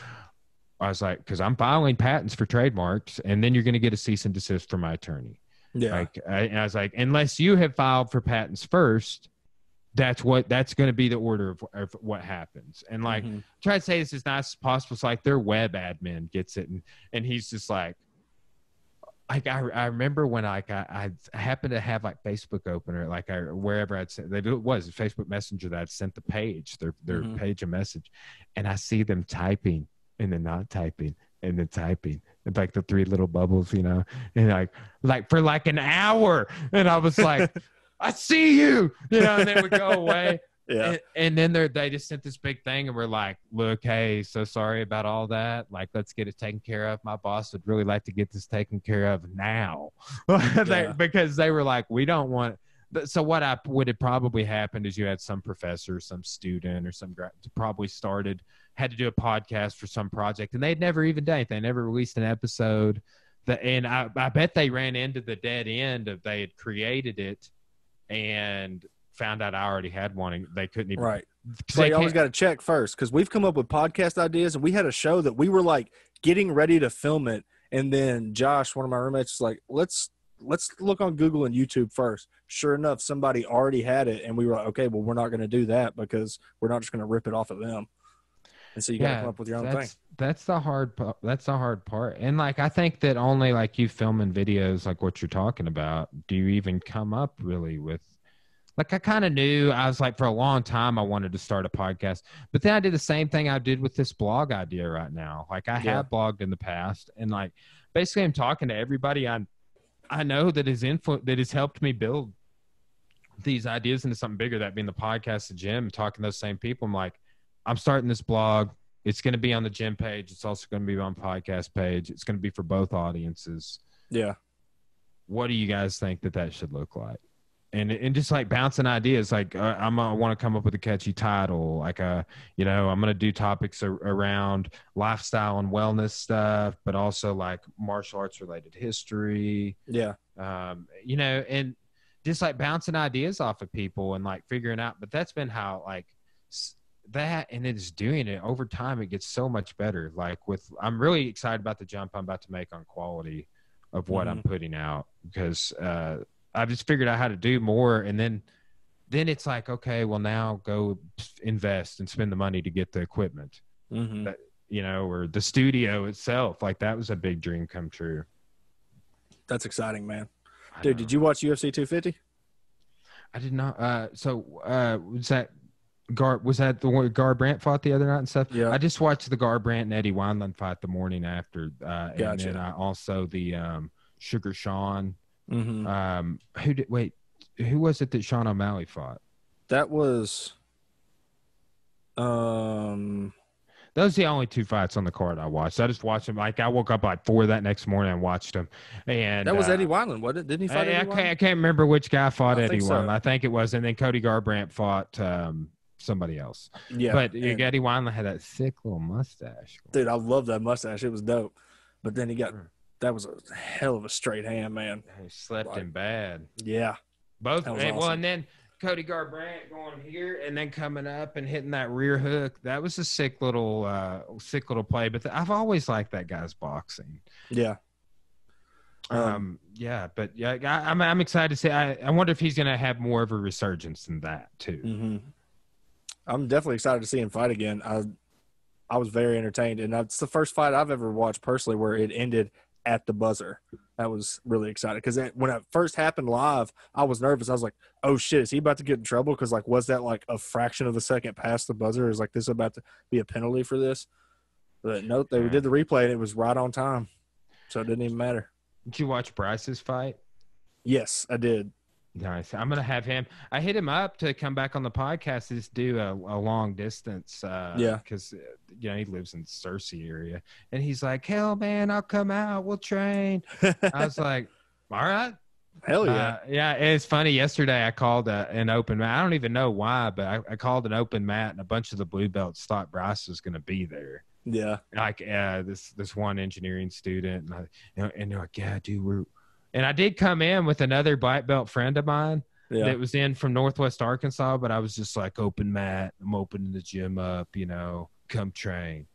I was like, because I'm filing patents for trademarks, and then you're going to get a cease and desist from my attorney. Yeah. Like, I, and I was like, unless you have filed for patents first, that's what that's going to be the order of, of what happens. And like, Mhm. try to say this as nice as possible. It's like their web admin gets it, and and he's just like, like I, I remember when like I, I happened to have like Facebook open or like I wherever I'd sent it was Facebook Messenger that I'd sent the page their their Mhm. page a message, and I see them typing and then not typing and then typing and like the three little bubbles, you know, and like like for like an hour, and I was like, I see you, you know, and then we go away. yeah. And, and then they they just sent this big thing, and we're like, "Look, hey, so sorry about all that. Like, let's get it taken care of. My boss would really like to get this taken care of now, They- Yeah. because they were like, we don't want." So what I would have probably happened is you had some professor, some student, or some grad probably started had to do a podcast for some project, and they'd never even done it. They never released an episode. The, and I, I bet they ran into the dead end of they had created it and found out I already had one and they couldn't even Right. So they you always got to check first because we've come up with podcast ideas and we had a show that we were like getting ready to film it, and then Josh, one of my roommates, was like, "Let's let's look on Google and YouTube first." Sure enough, somebody already had it, and we were like, "Okay, well, we're not going to do that because we're not just going to rip it off of them." And so you got to come up with your own thing. That's the hard part. That's the hard part. And like I think that only like you filming videos like what you're talking about, do you even come up really with like I kind of knew I was like for a long time I wanted to start a podcast. But then I did the same thing I did with this blog idea right now. Like I Yeah. have blogged in the past and like basically I'm talking to everybody I I know that is influ- that has helped me build these ideas into something bigger, that being the podcast, the gym, talking to those same people. I'm like, I'm starting this blog. It's going to be on the gym page. It's also going to be on podcast page. It's going to be for both audiences. Yeah. What do you guys think that that should look like? And and just like bouncing ideas, like uh, I'm I want to come up with a catchy title, like uh you know I'm gonna do topics ar- around lifestyle and wellness stuff, but also like martial arts related history, Yeah. um, you know, and just like bouncing ideas off of people and like figuring out. But that's been how like s- that, and then just doing it over time, it gets so much better. Like with, I'm really excited about the jump I'm about to make on quality of what I'm putting out because uh, I've just figured out how to do more, and then then it's like okay, well now go invest and spend the money to get the equipment, hmm That- you know, or the studio itself. Like that was a big dream come true. That's exciting, man. Dude, did you watch UFC 250? I did not. Uh, so uh, was that Gar? Was that the one Garbrandt fought the other night and stuff? Yeah. I just watched the Garbrandt and Eddie Wineland fight the morning after, uh, and then I also the um, Sugar Sean. Mm-hmm. Um, who did? Wait, who was it that Sean O'Malley fought? That was um Those are the only two fights on the card I watched. I just watched them. Like I woke up like four that next morning and watched them. And that was uh, Eddie Wineland, wasn't it? Didn't he fight I, I can't, I can't remember which guy fought I Eddie so. Wineland. I think it was, and then Cody Garbrandt fought um, somebody else. Yeah. but and- Eddie Wineland had that sick little mustache. dude, I love that mustache. It was dope. But then he got Mm. that was a hell of a straight hand, man. He slept in bad. Yeah. Both and, well, and then Cody Garbrandt going here and then coming up and hitting that rear hook. That was a sick little, uh, sick little play. But I've always liked that guy's boxing. Yeah. Um, Um, yeah, but yeah, I, I'm I'm excited to see. I, I wonder if he's gonna have more of a resurgence than that too. hmm I'm definitely excited to see him fight again. I I was very entertained, and that's the first fight I've ever watched personally where it ended at the buzzer. That was really exciting because when it first happened live, I was nervous. I was like, "Oh shit, is he about to get in trouble?" Because like, was that like a fraction of a second past the buzzer? Is like this about to be a penalty for this? But no, they did the replay and it was right on time, so it didn't even matter. Did you watch Bryce's fight? Yes, I did. Nice. I'm gonna have him. I hit him up to come back on the podcast to just do a, a long distance. Uh, Yeah. because you know he lives in Searcy area, and he's like, "Hell, man, I'll come out. We'll train." I was like, "All right." Hell yeah. Uh, yeah, it's funny. Yesterday, I called uh, an open mat. I don't even know why, but I, I called an open mat, and a bunch of the blue belts thought Bryce was going to be there. yeah. Like uh, this this one engineering student, and I, you know, and they're like, "Yeah, dude, we're." And I did come in with another black belt friend of mine Yeah. that was in from Northwest Arkansas, but I was just like, "Open mat. I'm opening the gym up. You know, come train."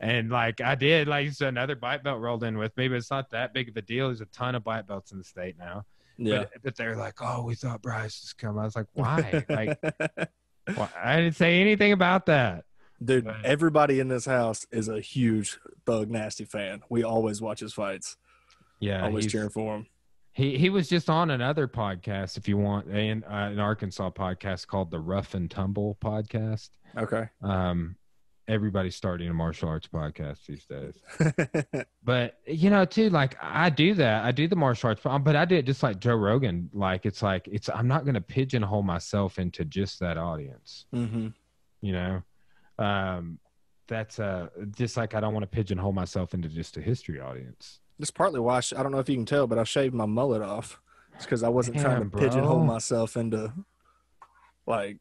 And like I did, like so another black belt rolled in with me, but it's not that big of a deal. There's a ton of black belts in the state now. yeah. But, but they're like, oh, we thought Bryce was coming. I was like, why? like, why? I didn't say anything about that. Dude, But- everybody in this house is a huge Thug Nasty fan. We always watch his fights. Yeah, always cheering for him. He he was just on another podcast. If you want, an, uh, an Arkansas podcast called the Rough and Tumble podcast. Okay. Um, everybody's starting a martial arts podcast these days. But you know, too, like I do that. I do the martial arts, but I do it just like Joe Rogan. Like it's like it's. I'm not going to pigeonhole myself into just that audience. hmm you know um that's uh just like i don't want to pigeonhole myself into just a history audience That's partly why I, sh- I don't know if you can tell, but I shaved my mullet off. It's because I wasn't trying to Damn, pigeonhole myself into like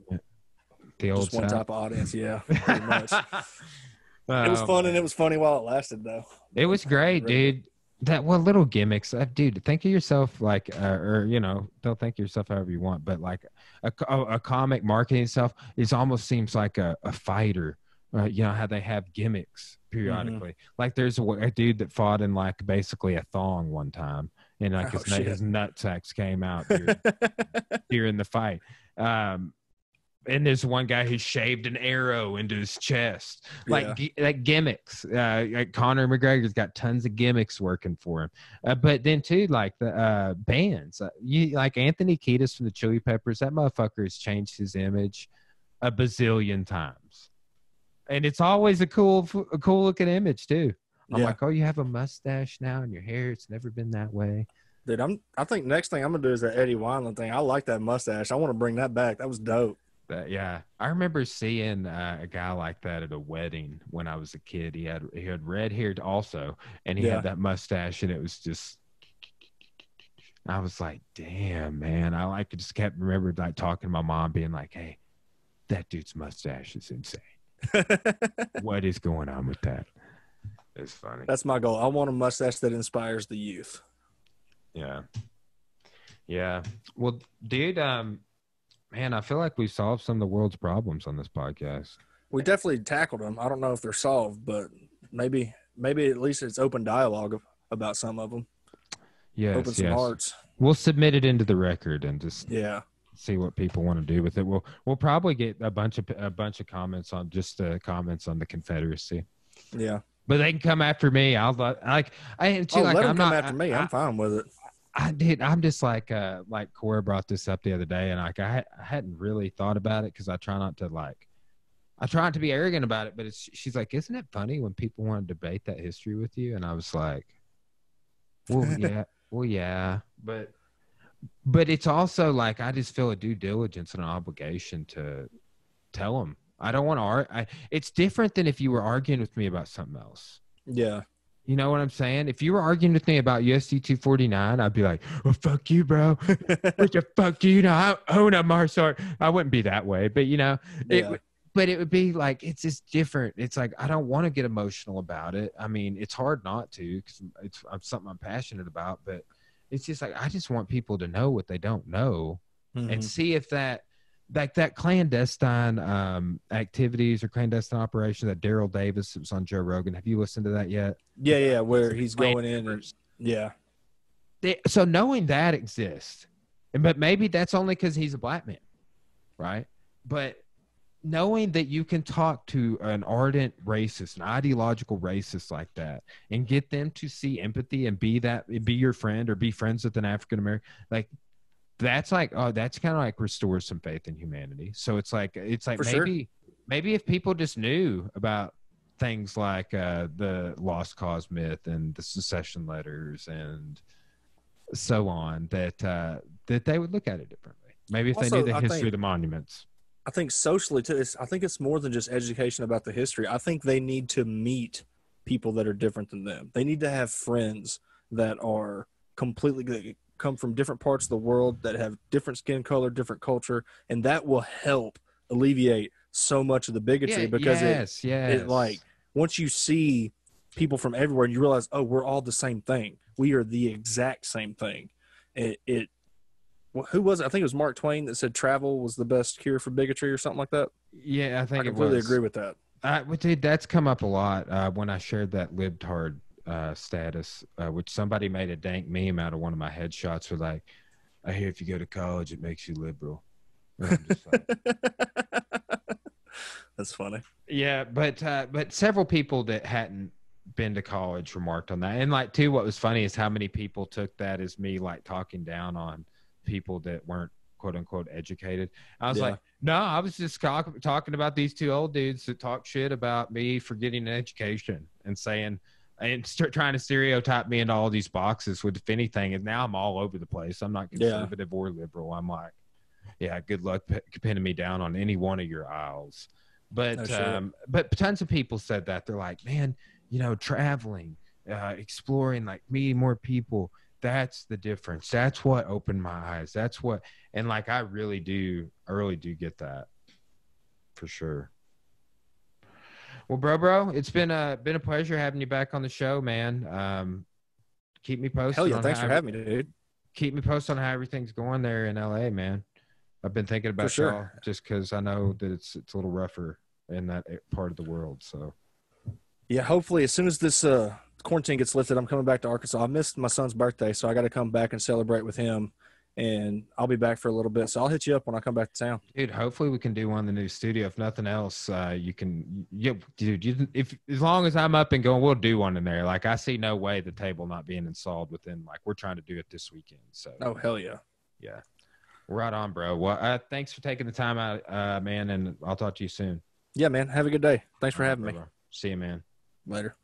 the old just one type of audience. Yeah, pretty much. it was Um, fun and it was funny while it lasted, though. it was great Really- dude that what little gimmicks uh, dude think of yourself like uh, or you know don't think of yourself however you want but like a, co- a, comic marketing stuff it almost seems like a, a fighter uh, you know how they have gimmicks periodically like there's a, a dude that fought in like basically a thong one time and like Oh, his, shit. his nut sacks came out during, during the fight um and there's one guy who shaved an arrow into his chest like Yeah. gi- like gimmicks. Uh, like Conor McGregor's got tons of gimmicks working for him. Uh, but then too, like the uh, bands, uh, you like Anthony Kiedis from the Chili Peppers. That motherfucker has changed his image a bazillion times, and it's always a cool, a cool looking image too. I'm Yeah. like, oh, you have a mustache now, and your hair it's never been that way. Dude, I'm. I think next thing I'm gonna do is that Eddie Wineland thing. I like that mustache. I want to bring that back. That was dope. But yeah, I remember seeing uh, a guy like that at a wedding when I was a kid. He had he had red hair also, and he Yeah. had that mustache, and it was just. I was like, "Damn, man!" I like just kept remember like talking to my mom, being like, "Hey, that dude's mustache is insane. what is going on with that?" It's funny. That's my goal. I want a mustache that inspires the youth. Yeah. Yeah. Well, dude, um, man, I feel like we solved some of the world's problems on this podcast. We definitely tackled them. I don't know if they're solved, but maybe maybe at least it's open dialogue about some of them. Yes, open some yes. hearts. We'll submit it into the record and just Yeah. See what people want to do with it. We'll we'll probably get a bunch of a bunch of comments on just uh, comments on the Confederacy, Yeah. but they can come after me. I'll let- like I too. Oh, like let them I'm come not after me. I, I'm fine with it. I did. I'm just like uh like Cora brought this up the other day, and like I, I hadn't really thought about it because I try not to like. I try not to be arrogant about it, but it's she's like, isn't it funny when people want to debate that history with you? And I was like, well, yeah, well, yeah, but but it's also like I just feel a due diligence and an obligation to tell them. I don't want to argue. It's different than if you were arguing with me about something else. Yeah. You know what I'm saying? If you were arguing with me about UFC 249, I'd be like, "Well, fuck you, bro. what the fuck do you know? I own a martial art." I wouldn't be that way, but you know, Yeah. it, but it would be like it's just different. It's like I don't want to get emotional about it. I mean, it's hard not to because it's, it's something I'm passionate about, but it's just like I just want people to know what they don't know Mhm. and see if that like that clandestine um activities or clandestine operation that Daryl Davis was on Joe Rogan. Have you listened to that yet? yeah, yeah, where he's going in and yeah. They- so knowing that exists, and but maybe that's only because he's a black man, right? But knowing that you can talk to an ardent racist, an ideological racist like that, and get them to see empathy and be that, be your friend or be friends with an African American, like that's like, oh, that's kind of like restores some faith in humanity. So it's like, it's like For sure. maybe, maybe if people just knew about things like uh, the lost cause myth and the secession letters and so on that uh, that they would look at it differently. Maybe if they knew the I history think- of the monuments. I think socially too. It's, I think it's more than just education about the history. I think they need to meet people that are different than them. They need to have friends that are completely that come from different parts of the world that have different skin color, different culture, and that will help alleviate so much of the bigotry because it yes, yes. it like once you see people from everywhere and you realize oh we're all the same thing we are the exact same thing it, it who was it? i think it was mark twain that said travel was the best cure for bigotry or something like that yeah, I i think it completely agree with that Uh, but dude, that's come up a lot uh, when I shared that libtard uh, status, uh, which somebody made a dank meme out of one of my headshots. With like, I hear if you go to college, it makes you liberal. And I'm just like, that's funny Yeah, but uh, but several people that hadn't been to college remarked on that, and like too, what was funny is how many people took that as me like talking down on people that weren't quote unquote educated. I was Yeah. like, no, I was just talk- talking about these two old dudes that talk shit about me for getting an education and saying and start trying to stereotype me into all these boxes. With if anything, and now I'm all over the place. I'm not Yeah. conservative or liberal. I'm like, yeah, good luck p- pinning me down on any one of your aisles. But shit. um, but tons of people said that they're like, man, you know, traveling, uh, exploring, like meeting more people. That's the difference. That's what opened my eyes. That's what, and like I really do, I really do get that, for sure. Well, bro, bro, it's been a been a pleasure having you back on the show, man. Um, keep me posted. hell yeah thanks for having me dude keep me posted on how everything's going there in LA, man. I've been thinking about sure. y'all just because I know that it's it's a little rougher in that part of the world. So yeah hopefully as soon as this uh quarantine gets lifted i'm coming back to arkansas i missed my son's birthday so i got to come back and celebrate with him and i'll be back for a little bit so i'll hit you up when i come back to town Dude, hopefully we can do one in the new studio. If nothing else, uh, you can, you, dude. You, if as long as I'm up and going, we'll do one in there. Like I see no way the table not being installed within. Like we're trying to do it this weekend. So oh hell yeah yeah, right on, bro. Well, uh, thanks for taking the time out, uh, man, and I'll talk to you soon. yeah man have a good day thanks for having me. See you, man. later